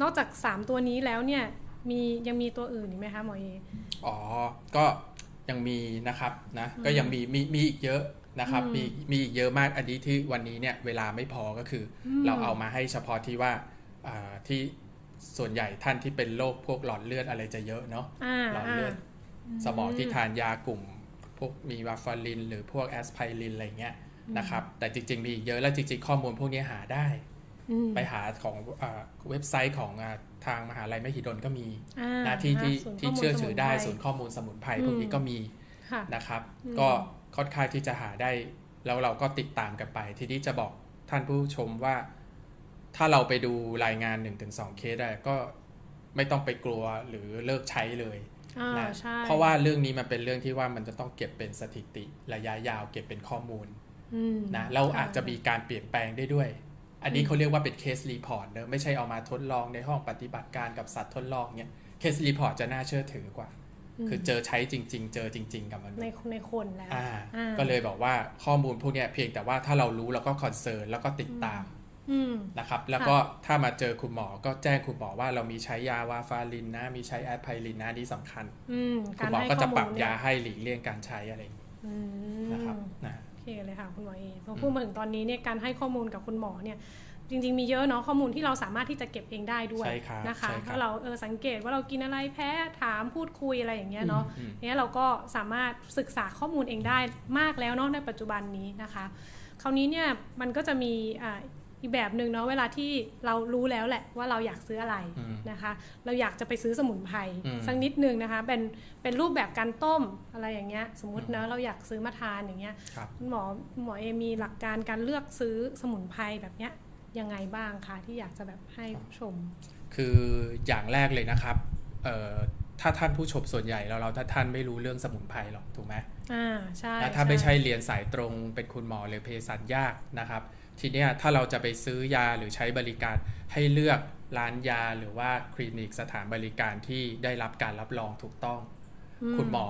นอกจาก 3 ตัวนี้แล้วเนี่ยมียังมีตัวอื่นอีกไหมคะหมอเออ๋อ ก็ยังมีนะครับนะก็ยังมีมีมีอีกเยอะนะครับอืมมีมีอีกเยอะมากอันนี้ที่วันนี้เนี่ยเวลาไม่พอก็คืออมเราเอามาให้เฉพาะที่ว่าอ่าที่ส่วนใหญ่ท่านที่เป็นโรคพวกหลอดเลือดอะไรจะเยอะเนาะอ่าหลอดเลือดาสมองที่ทานยากลุ่ม พวกมีวาฟาริน หรือพวกแอสไพรินอะไรเงี้ยนะครับ แต่จริง ๆ มีอีกเยอะแล้วจริง ๆ ข้อมูลพวกนี้หาได้อืมไปหาของอาเว็บไซต์ของอ่าทางมหาลัยมหิดลก็มีอ่านะที่ที่ศูนย์ที่ข้มูลเชื่อถือได้สศูมุนนย์ข้อมูลสมุนไพรอืมพวกนี้ก็มีค่ะนะครับอืมก็ค่อนข้างที่จะหาได้ แล้วเราก็ติดตามกันไป ทีนี้จะบอกท่านผู้ชมว่า ถ้าเราไปดูรายงาน 1-2 เคสได้ก็ไม่ต้องไปกลัวหรือเลิกใช้เลยอ่า นะใช่เพราะว่าเรื่องนี้มันเป็นเรื่องที่ว่ามันจะต้องเก็บเป็นสถิติระยะยาว เก็บเป็นข้อมูลอืมนะเราใช่อาจจะมีการเปลี่ยนแปลงได้ด้วย อันนี้เขาเรียกว่าเป็น case report เนอะไม่ใช่เอามาทดลองในห้องปฏิบัติการกับสัตว์ทดลองเนี่ย case report จะน่าเชื่อถือกว่ามคือเจอใช้จริง ๆ เจอจริง ๆ กับมนุษย์ในในคนแล้วอ่าอ่าก็เลยบอกว่าข้อมูลพวกเนี้ยเพียงแต่ว่าถ้าเรารู้แล้วก็ concern แล้วก็ติดตามอืม นะครับ แล้วก็ถ้ามาเจอคุณหมอก็แจ้งคุณหมอว่าเรามีใช้ยาวาฟารินนะ มีใช้แอสไพรินนะนี่สำคัญอืมคุณหมอให้ก็จะข้ปรับมูลเนี่ยาให้หลีกเลี่ยงการใช้อะไรอย่างนี้อืมนะครับนะโอเคเลยค่ะคุณหมอเอพอพูดมาถึงตอนนี้เนี่ยการให้ข้อมูลกับคุณหมอเนี่ยจริงๆมีเยอะเนาะข้อมูลที่เราสามารถที่จะเก็บเองได้ด้วยใช่ครับนะคะใช่ครับถ้าเราเออสังเกตว่าเรากินอะไรแพ้ถามพูดคุยอะไรอย่างเงี้ยเนาะอืมเนี่ยเราก็สามารถศึกษาข้อมูลเองได้มากแล้วเนาะในปัจจุบันนี้นะคะ คราวนี้เนี่ยมันก็จะมี อ่าอีกแบบหนึ่งเนาะเวลาที่เรารู้แล้วแหละว่าเราอยากซื้ออะไรอืมนะคะ เราอยากจะไปซื้อสมุนไพรอืมสักนิดนึงนะคะเป็นเป็นรูปแบบการต้มอะไรอย่างเงี้ยสมมตินะเราอยากซื้อมาทานอย่างเงี้ยครับคุณหมอคุณหมอเอมีหลักการการเลือกซื้อสมุนไพรแบบเนี้ยยังไงบ้างคะที่อยากจะแบบให้ผู้ชม คืออย่างแรกเลยนะครับเอ่อถ้าท่านผู้ชมส่วนใหญ่เราเราถ้าท่านไม่รู้เรื่องสมุนไพรหรอกถูกไหมอ่าใช่แล้วถ้าไม่ใช่เรียนสายตรงเป็นคุณหมอหรือเภสัชยากนะครับ ทีเนี้ยถ้าเราจะไปซื้อยาหรือใช้บริการให้เลือกร้านยาหรือว่าคลินิกสถานบริการที่ได้รับการรับรองถูกต้อง คุณหมอ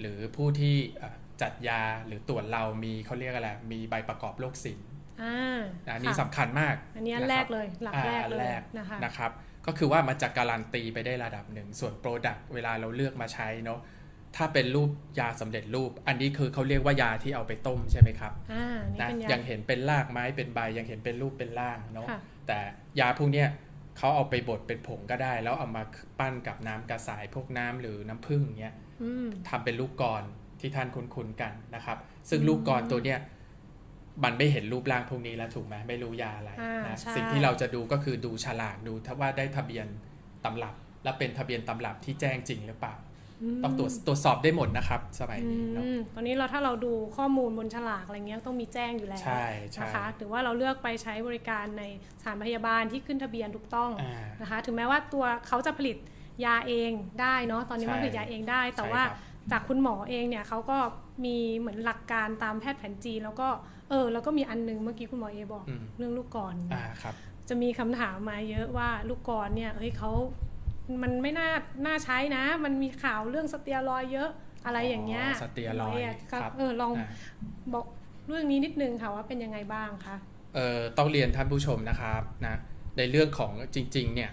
หรือผู้ที่เอ่อจัดยาหรือตรวจเรามีเขาเรียกอะไรมีใบประกอบโรคศิลป์อ่าอันนี้ค่ะสำคัญมาก อันนี้อันแรกเลยหลักอ่าแรกอันเลยแรกนะคะนะครับ ก็คือว่ามันจะการันตีไปได้ระดับหนึ่ง ส่วน product เวลาเราเลือกมาใช้เนาะ ถ้าเป็นรูปยาสำเร็จรูป อันนี้คือเขาเรียกว่ายาที่เอาไปต้มใช่ไหมครับอ่านี่นะเป็นยายังเห็นเป็นรากไม้เป็นใบยังเห็นเป็นรูปเป็นร่างเนาะค่ะแต่ยาพวกเนี้ยเขาเอาไปบดเป็นผงก็ได้ แล้วเอามาปั้นกับน้ำกระสายพวกน้ำหรือน้ำผึ้งเงี้ยอืมทำเป็นลูกกรที่ท่านคุ้นๆกันนะครับ ซึ่งลูกกรตัวเนี้ยมันไม่เห็นรูปร่างพวกนี้แล้วถูกไหมไม่รู้ยาอะไรอ่านะใช่สิ่งที่เราจะดูก็คือดูฉลากดูถ้าว่าได้ทะเบียนตำรับ และเป็นทะเบียนตำรับที่แจ้งจริงหรือเปล่า ต้องตรวจตรวจสอบได้หมดนะครับสมัยอืนี้เนาะมตอนนี้เราถ้าเราดูข้อมูลบนฉลากอะไรเงี้ยต้องมีแจ้งอยู่แล้วใช่ใช่นะคะหรือว่าเราเลือกไปใช้บริการในสถานพยาบาลที่ขึ้นทะเบียนถูกต้องอ่านะคะ ถึงแม้ว่าตัวเขาจะผลิตยาเองได้เนาะตอนนี้มันใช่ผลิตยาเองได้ แต่ใช่ว่าครับจากคุณหมอเองเนี่ยเขาก็มีเหมือนหลักการตามแพทย์แผนจีนแล้วก็เออแล้วก็มีอันนึงเมื่อกี้คุณหมอเอบอกอืมเรื่องลูกกรอ่าครับจะมีคำถามมาเยอะว่าลูกกรเนี่ยเฮ้ยเขา มันไม่น่าน่าใช้นะ มันมีข่าวเรื่องสเตียรอยด์เยอะอะไรอย่างเงี้ยอ๋อสเตียรอยด์หมะครับเออลองอ่าบอกเรื่องนี้นิดนึงค่ะว่าเป็นยังไงบ้างคะเอ่อต้องเรียนท่านผู้ชมนะครับนะในเรื่องของจริง ๆ เนี่ย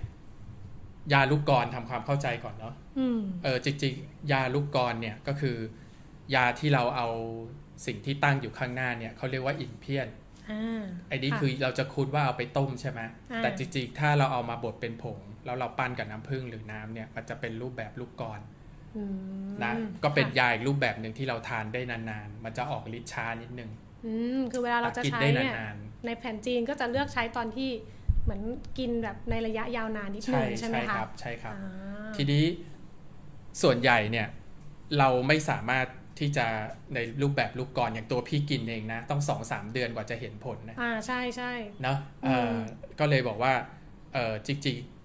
ยาลูกกรทำความเข้าใจก่อนเนาะอืมเออจริง ๆ ยาลูกกรเนี่ยก็คือยาที่เราเอาสิ่งที่ตั้งอยู่ข้างหน้าเนี่ยเขาเรียกว่าอินเพียนอ่าไอ้นี่ะคือเราจะคุ้นว่าเอาไปต้มใช่ไหมอ่าแต่จริงๆ ถ้าเราเอามาบดเป็นผง แล้วเราปั้นกับน้ำผึ้งหรือน้ำเนี่ยมันจะเป็นรูปแบบลูกกรอืมนะก็เป็นค่ะยาอีกรูปแบบหนึ่งที่เราทานได้นานๆ มันจะออกฤทธิ์ช้านิดนึงอืมคือเวลาเราจะกินใช้ได้เนี่ยนานในแผนจีนก็จะเลือกใช้ตอนที่เหมือนกินแบบในระยะยาวนานนิดๆนึใช่งใช่ไหมใช่คะครับใช่ครับอ่าทีนี้ส่วนใหญ่เนี่ยเราไม่สามารถที่จะในรูปแบบลูกกรอย่างตัวพี่กินเองนะ ต้องสองสามเดือนกว่าจะเห็นผลนะอ่าใช่ใช่เนาะอืมเอ่อก็เลยบอกว่าเออจริงๆ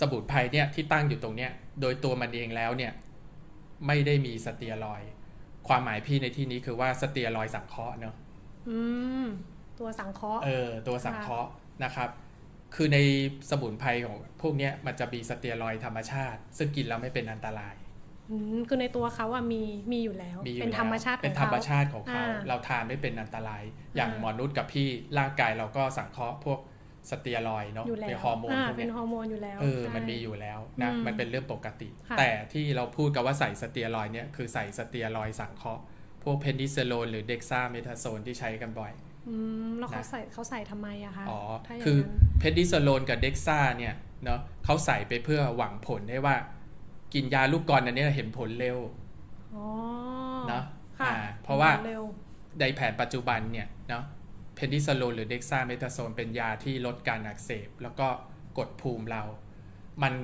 สมุนไพรเนี่ยที่ตั้งอยู่ตรงเนี้ยโดยตัวมันเองแล้วเนี่ยไม่ได้มีสเตียรอยด์ความหมายพี่ในที่นี้คือว่าสเตียรอยด์สังเคราะห์เนาะอืมตัวสังเคราะห์เออตัวสังเคราะห์นะครับ คือในสมุนไพรของพวกเนี้ยมันจะมีสเตียรอยด์ธรรมชาติ ซึ่งกินแล้วไม่เป็นอันตรายอืมคือในตัวเขาอะมีมีอยู่แล้วมีอยู่เป็นแล้วธรรมชาติของเป็นเขาธรรมชาติของเขาอ่าเราทานไม่เป็นอันตราย อย่างอ่าหมอนุษย์กับพี่ร่างกายเราก็สังเคราะห์พวก สเตียรอยด์เนาะอยู่แล้วเป็นฮอร์โมนอ่าพวกเป็เนี้นยฮอร์โมนอยู่แล้วเออใช่มันมีอยู่แล้วนะอืมมันเป็นเรื่องปกติค่ะแต่ที่เราพูดกันว่าใส่สเตียรอยด์เนี่ยคือใส่สเตียรอยด์สังเคราะห์พวก prednisolone หรือ dexamethasone ที่ใช้กันบ่อยอืมแล้วเขานะใส่เขาใส่ทำไมอะคะอ๋อถ้าย่างคือนั้น prednisolone กับ dexa เนี่ยเนาะเขาใส่ไปเพื่อหวังผลได้ว่า กินยาลูกกลอนอันเนี้ยเห็นผลเร็วอ๋อเนอะค่ะอ่าเพราะว่าเร็วในแผนปัจจุบันเนี่ยเนาะ prednisolone หรือ dexamethasone เป็นยาที่ลดการอักเสบ แล้วก็กดภูมิเรา มัน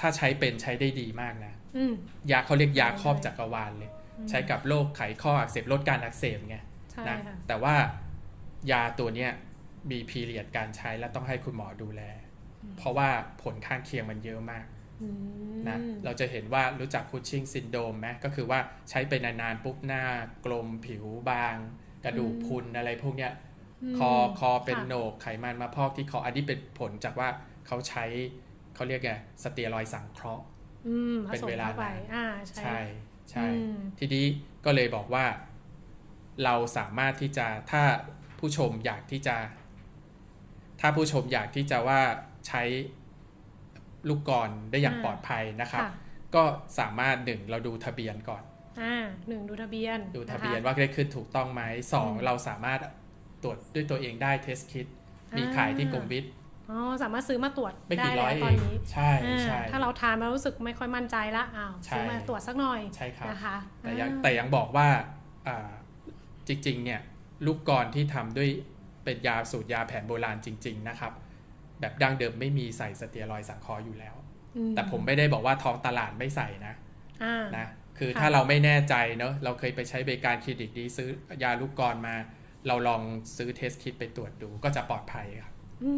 ถ้าใช้เป็นใช้ได้ดีมากนะอืมยาเขาเรียกยาใช่ครอบจักรวาลเลย ใช้กับโรคไขข้ออักเสบลดการอักเสบไงใช่นะค่ะแต่ว่ายาตัวเนี้ยมี period การใช้และต้องให้คุณหมอดูแล เพราะว่าผลข้างเคียงมันเยอะมากอืมนะเราจะเห็นว่ารู้จักคูชิงซินโดมไหมก็คือว่าใช้ไปนานๆปุ๊บหน้ากลมผิวบาง กระดูกพรุนอะไรพวกเนี้ยม คอคอเป็นค่ะโหนกไขมันมาพอกที่คออันนี้เป็นผลจากว่าเขาใช้เขาเรียกไงสเตียรอยด์สังเคราะห์อืมผเป็นสมเวลาเข้าไปนานอ่าใช่ใช่ใช่อืมทีนี้ก็เลยบอกว่า เราสามารถที่จะถ้าผู้ชมอยากที่จะ ถ้าผู้ชมอยากที่จะว่าใช้ลูกกรได้อย่างอ่าปลอดภัยนะครับค่ะก็สามารถหนึ่งเราดูทะเบียนก่อนอ่าหนึ่งดูทะเบียน ดูทะเบียนว่าได้ขึ้นถูกต้องไหมสองเราสามารถ ตรวจด้วยตัวเองได้เทสคิดมีขายที่กรมวิทย์อ๋อสามารถซื้อมาตรวจไม่กี่ร้อยตอนนี้ใช่ใช่ถ้าเราทานมารู้สึกไม่ค่อยมั่นใจละอ้าวซื้อมาตรวจสักหน่อยใช่ครับนะคะแต่ยังแต่ยังบอกว่าจริงๆเนี่ยลูกกรที่ทำด้วยเป็นยาสูตรยาแผนโบราณจริง ๆ นะครับ แบบดั้งเดิมไม่มีใส่สเตียรอยสังเคราะห์อยู่แล้ว แต่ผมไม่ได้บอกว่าท้องตลาดไม่ใส่นะนะคือถ้าเราไม่แน่ใจเนาะเราเคยไปใช้บริการคลินิกดีซื้อยาลูกกรมา เราลองซื้อเทสคิดไปตรวจดูก็จะปลอดภัยครับอื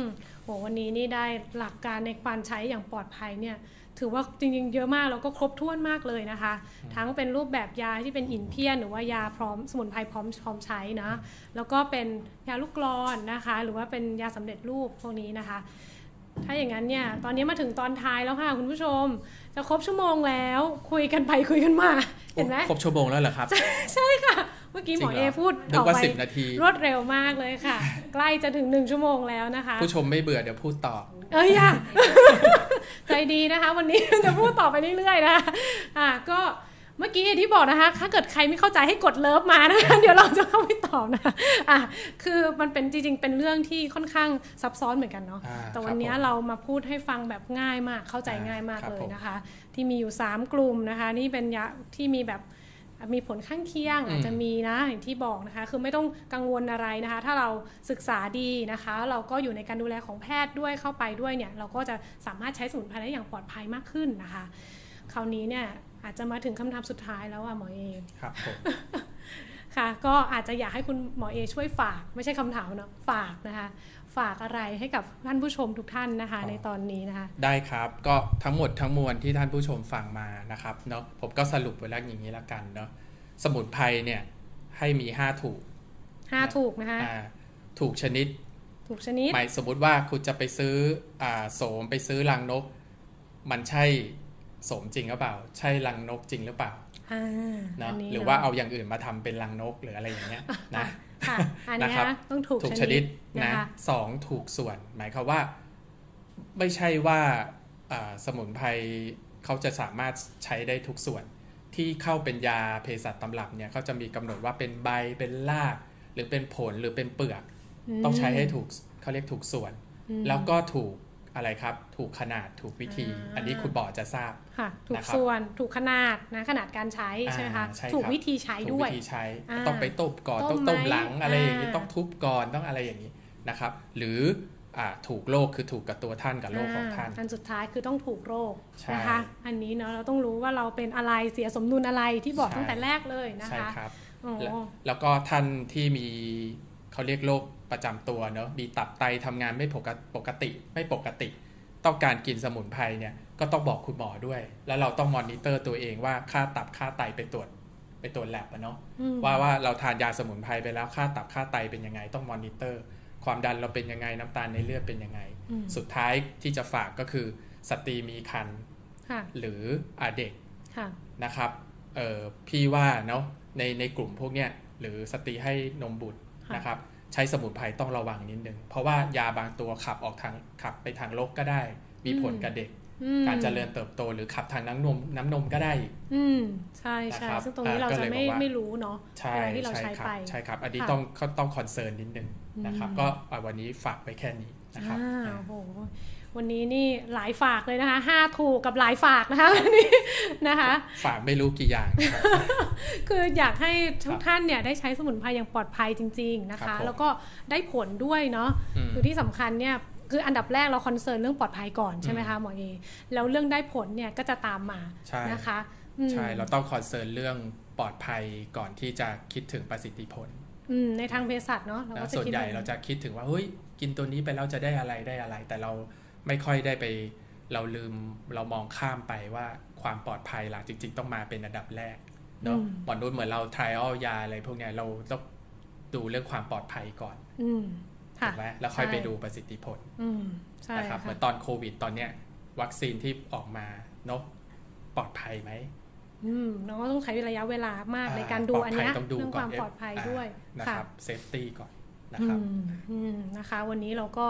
มโหวันนี้นี่ได้หลักการในการใช้อย่างปลอดภัยเนี่ย ถือว่าจริงๆ เยอะมากแล้วก็ครบถ้วนมากเลยนะคะ ทั้งเป็นรูปแบบยาที่เป็นอินเพียน หรือว่ายาพร้อมสมุนไพรพร้อมพร้อมใช้นะ แล้วก็เป็นยาลูกกรอนนะคะ หรือว่าเป็นยาสำเร็จรูปพวกนี้นะคะ ถ้าอย่างนั้นเนี่ย ตอนนี้มาถึงตอนท้ายแล้วค่ะคุณผู้ชม จะครบชั่วโมงแล้ว คุยกันไปคุยกันมา เห็นไหมครบชั่วโมงแล้วเหรอครับ ใช่ค่ะ มื่อกี้หมอเอพูดออกไปรวดเร็วมากเลยค่ะ ใกล้จะถึงหนึ่งชั่วโมงแล้วนะคะ ผู้ชมไม่เบื่อเดี๋ยวพูดต่อ เอ้ยอะใจดีนะคะ วันนี้จะพูดต่อไปเรื่อยๆนะอะก็เมื่อกี้ที่บอกนะคะ ถ้าเกิดใครไม่เข้าใจให้กดเลิฟมานะคะ เดี๋ยวเราจะเข้าไปตอบนะ อะ คือมันเป็นจริงๆ เป็นเรื่องที่ค่อนข้างซับซ้อนเหมือนกันเนาะ แต่วันนี้เรามาพูดให้ฟังแบบง่ายมาก เข้าใจง่ายมากเลยนะคะ ที่มีอยู่ 3 กลุ่มนะคะ นี่เป็นยาที่มีแบบ มีผลข้างเคียงอาจจะมีนะอย่างที่บอกนะคะ คือไม่ต้องกังวลอะไรนะคะ ถ้าเราศึกษาดีนะคะ เราก็อยู่ในการดูแลของแพทย์ด้วยเข้าไปด้วยเนี่ย เราก็จะสามารถใช้สมุนไพรได้อย่างปลอดภัยมากขึ้นนะคะ คราวนี้เนี่ยอาจจะมาถึงคำถามสุดท้ายแล้วอะหมอเอครับผมค่ะก็อาจจะอยากให้คุณหมอเอช่วยฝาก ไม่ใช่คำถามนะฝากนะคะ ฝากอะไรให้กับท่านผู้ชมทุกท่านนะคะ ในตอนนี้นะคะ ได้ครับก็ทั้งหมดทั้งมวลที่ท่านผู้ชมฟังมานะครับเนาะผมก็สรุปไว้แล้วอย่างนี้ละกันเนาะสมุนไพรเนี่ยให้มีห้าถูกห้าถูกนะคะถูกชนิด ถูกชนิดหมายสมมุติว่าคุณจะไปซื้ออ่าโสมไปซื้อรังนก มันใช่สมจริงหรือเปล่า ใช่รังนกจริงหรือเปล่านะหรือว่าเอาอย่างอื่นมาทำเป็นรังนกหรืออะไรอย่างเงี้ยนะ ค่ะอันนี้ต้องถูกชนิดนะสองถูกส่วน หมายความว่า ไม่ใช่ว่าสมุนไพรเขาจะสามารถใช้ได้ทุกส่วน ที่เข้าเป็นยาเภสัชตำรับเนี่ยเขาจะมีกำหนดว่าเป็นใบเป็นราก หรือเป็นผลหรือเป็นเปลือก ต้องใช้ให้ถูกเขาเรียกถูกส่วน แล้วก็ถูก อะไรครับ ถูกขนาดถูกวิธี อันนี้คุณบอจะทราบค่ะถูกส่วนถูกขนาดนะขนาดการใช้ใช่ไหมคะถูกวิธีใช้ด้วยถูกวิธีใช้ต้องไปต้มก่อนต้องต้มหลังอะไรอย่างนี้ต้องทุบก่อนต้องอะไรอย่างนี้นะครับ หรือถูกโรคคือถูกกับตัวท่านกับโรคของท่าน อันสุดท้ายคือต้องถูกโรคนะคะอันนี้เนาะเราต้องรู้ว่าเราเป็นอะไรเสียสมดุลอะไรที่บอกตั้งแต่แรกเลยนะคะใช่ครับแล้วก็ท่านที่มีเขาเรียกโรค ประจำตัวเนอะมีตับไตทำงานไม่ปกติไม่ปกติ ต้องการกินสมุนไพรเนี่ยก็ต้องบอกคุณหมอด้วย แล้วเราต้องมอนิเตอร์ตัวเองว่าค่าตับค่าไตไปตรวจไปตรวจแลบอะเนาะว่าว่าเราทานยาสมุนไพรไปแล้วค่าตับค่าไตเป็นยังไงต้องมอนิเตอร์ ความดันเราเป็นยังไงน้ำตาลในเลือดเป็นยังไง สุดท้ายที่จะฝากก็คือสตรีมีครรภ์หรืออาเด็กนะครับเออพี่ว่าเนาะในในกลุ่มพวกเนี้ยหรือสตรีให้นมบุตรนะครับ ใช้สมุนไพรต้องระวังนิดนึง เพราะว่ายาบางตัวขับออกทางขับไปทางรกก็ได้ มีผลกับเด็ก การเจริญเติบโตหรือขับทางน้ำนมน้ำนมก็ได้ อืมใช่ใช่ซึ่งตรงนี้เราจะไม่ไม่รู้เนาะใช่ที่เราใช้ไปใช่ครับ อันนี้ต้องต้อง concern นิดนึงนะครับ ก็วันนี้ฝากไปแค่นี้นะครับโอ้โห วันนี้นี่หลายฝากเลยนะคะห้าถูกกับหลายฝากนะคะวันนี้นะคะ ฝากไม่รู้กี่อย่าง คืออยากให้ทุกท่านเนี่ยได้ใช้สมุนไพรอย่างปลอดภัยจริง ๆนะคะ แล้วก็ได้ผลด้วยเนาะคือที่สำคัญเนี่ยคืออันดับแรกเรา concern เรื่องปลอดภัยก่อนใช่ไหมคะหมอเอแล้วเรื่องได้ผลเนี่ยก็จะตามมานะคะใช่เราต้อง concern เรื่องปลอดภัยก่อนที่จะคิดถึงประสิทธิผลในทางเภสัชเนาะเราก็จะส่วนใหญ่เราจะคิดถึงว่าเฮ้ยกินตัวนี้ไปแล้วจะได้อะไรได้อะไร แต่เรา ไม่ค่อยได้ไปเราลืมเรามองข้ามไปว่าความปลอดภัยล่ะจริง ๆ ต้องมาเป็นอันดับแรกเนาะหมอนนุ่นเหมือนเราทริอัลยาอะไรพวกนี้เราต้องดูเรื่องความปลอดภัยก่อนถูกไหมแล้วค่อยไปดูประสิทธิผลนะครับเหมือนตอนโควิดตอนเนี้ย วัคซีนที่ออกมาเนาะปลอดภัยไหมอืมเราก็ต้องใช้ระยะเวลามากในการดูอันนี้เรื่องความปลอดภัยด้วยนะครับ safety ก่อนนะครับนะคะ วันนี้เราก็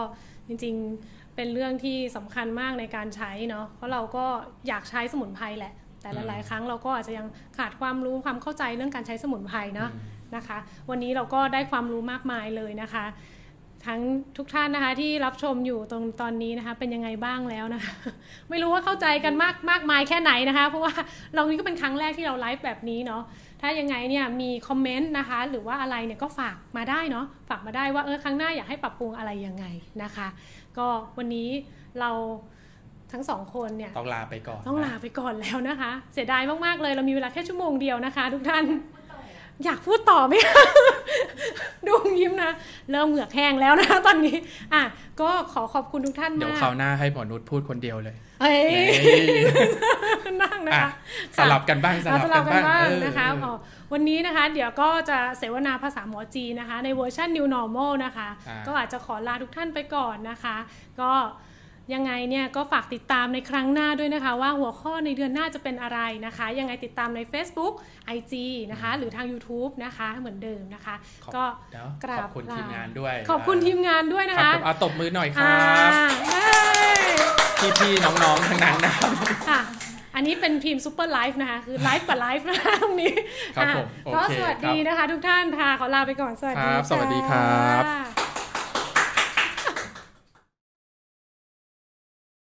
จริงๆ เป็นเรื่องที่สำคัญมากในการใช้เนาะเพราะเราก็อยากใช้สมุนไพรแหละ แต่หลายๆครั้งเราก็อาจจะยังขาดความรู้ความเข้าใจเรื่องการใช้สมุนไพรเนาะอืมนะคะ วันนี้เราก็ได้ความรู้มากมายเลยนะคะ ทั้งทุกท่านนะคะที่รับชมอยู่ตรงตอนนี้นะคะ เป็นยังไงบ้างแล้วนะคะ ไม่รู้ว่าเข้าใจกันมากมากมายแค่ไหนนะคะ เพราะว่าเรานี่ก็เป็นครั้งแรกที่เราไลฟ์แบบนี้เนาะถ้ายังไงเนี่ยมีคอมเมนต์นะคะ หรือว่าอะไรเนี่ยก็ฝากมาได้เนาะฝากมาได้ว่าเออครั้งหน้าอยากให้ปรับปรุงอะไรยังไงนะคะ ก็วันนี้เราทั้งสองคนเนี่ยต้องลาไปก่อน ต้องลาไปก่อนแล้วนะคะ เสียดายมาก ๆ เลยเรามีเวลาแค่ชั่วโมงเดียวนะคะ ทุกท่าน อยากพูดต่อไหมคะดูยิ้มนะ เริ่มเหงือกแห้งแล้วนะตอนนี้ อะ ก็ขอขอบคุณทุกท่านเดี๋ยวมากคราวหน้าให้หมอนุชพูดคนเดียวเลยเอ้ยนี่นั่งนะอะคะสลับกันบ้างสอะลับสลักับนกันบ้างบ้างเออนะคะเอออ๋อวันนี้นะคะ เดี๋ยวก็จะเสวนาภาษาหมอจีนนะคะ ในเวอร์ชัน New Normal นะคะอ่าก็อาจจะขอลาทุกท่านไปก่อนนะคะ ก็ ยังไงเนี่ยก็ฝากติดตามในครั้งหน้าด้วยนะคะ ว่าหัวข้อในเดือนหน้าจะเป็นอะไรนะคะ ยังไงติดตามใน Facebook IG นะคะ หรือทาง YouTube นะคะเหมือนเดิมนะคะขอบก็เดี๋ยวกราบขอบคุณลาทีมงานด้วย ขอบคุณทีมงานด้วยนะครัคะบผมเอาตบมือหน่อยคอ่ารับเย้พี่ๆน้องๆทั้งนั้นนะครับค่ะอันนี้เป็นพิมพ์ซูเปอร์ไลฟ์นะคะ คือไลฟ์กับไลฟ์นะคะตรงนี้ครับอะผมโอเคก็สวัสดีนะคะ ทุกท่านค่ะขอลาไปก่อน สวัสดีครับสวัสดีครับค่ะ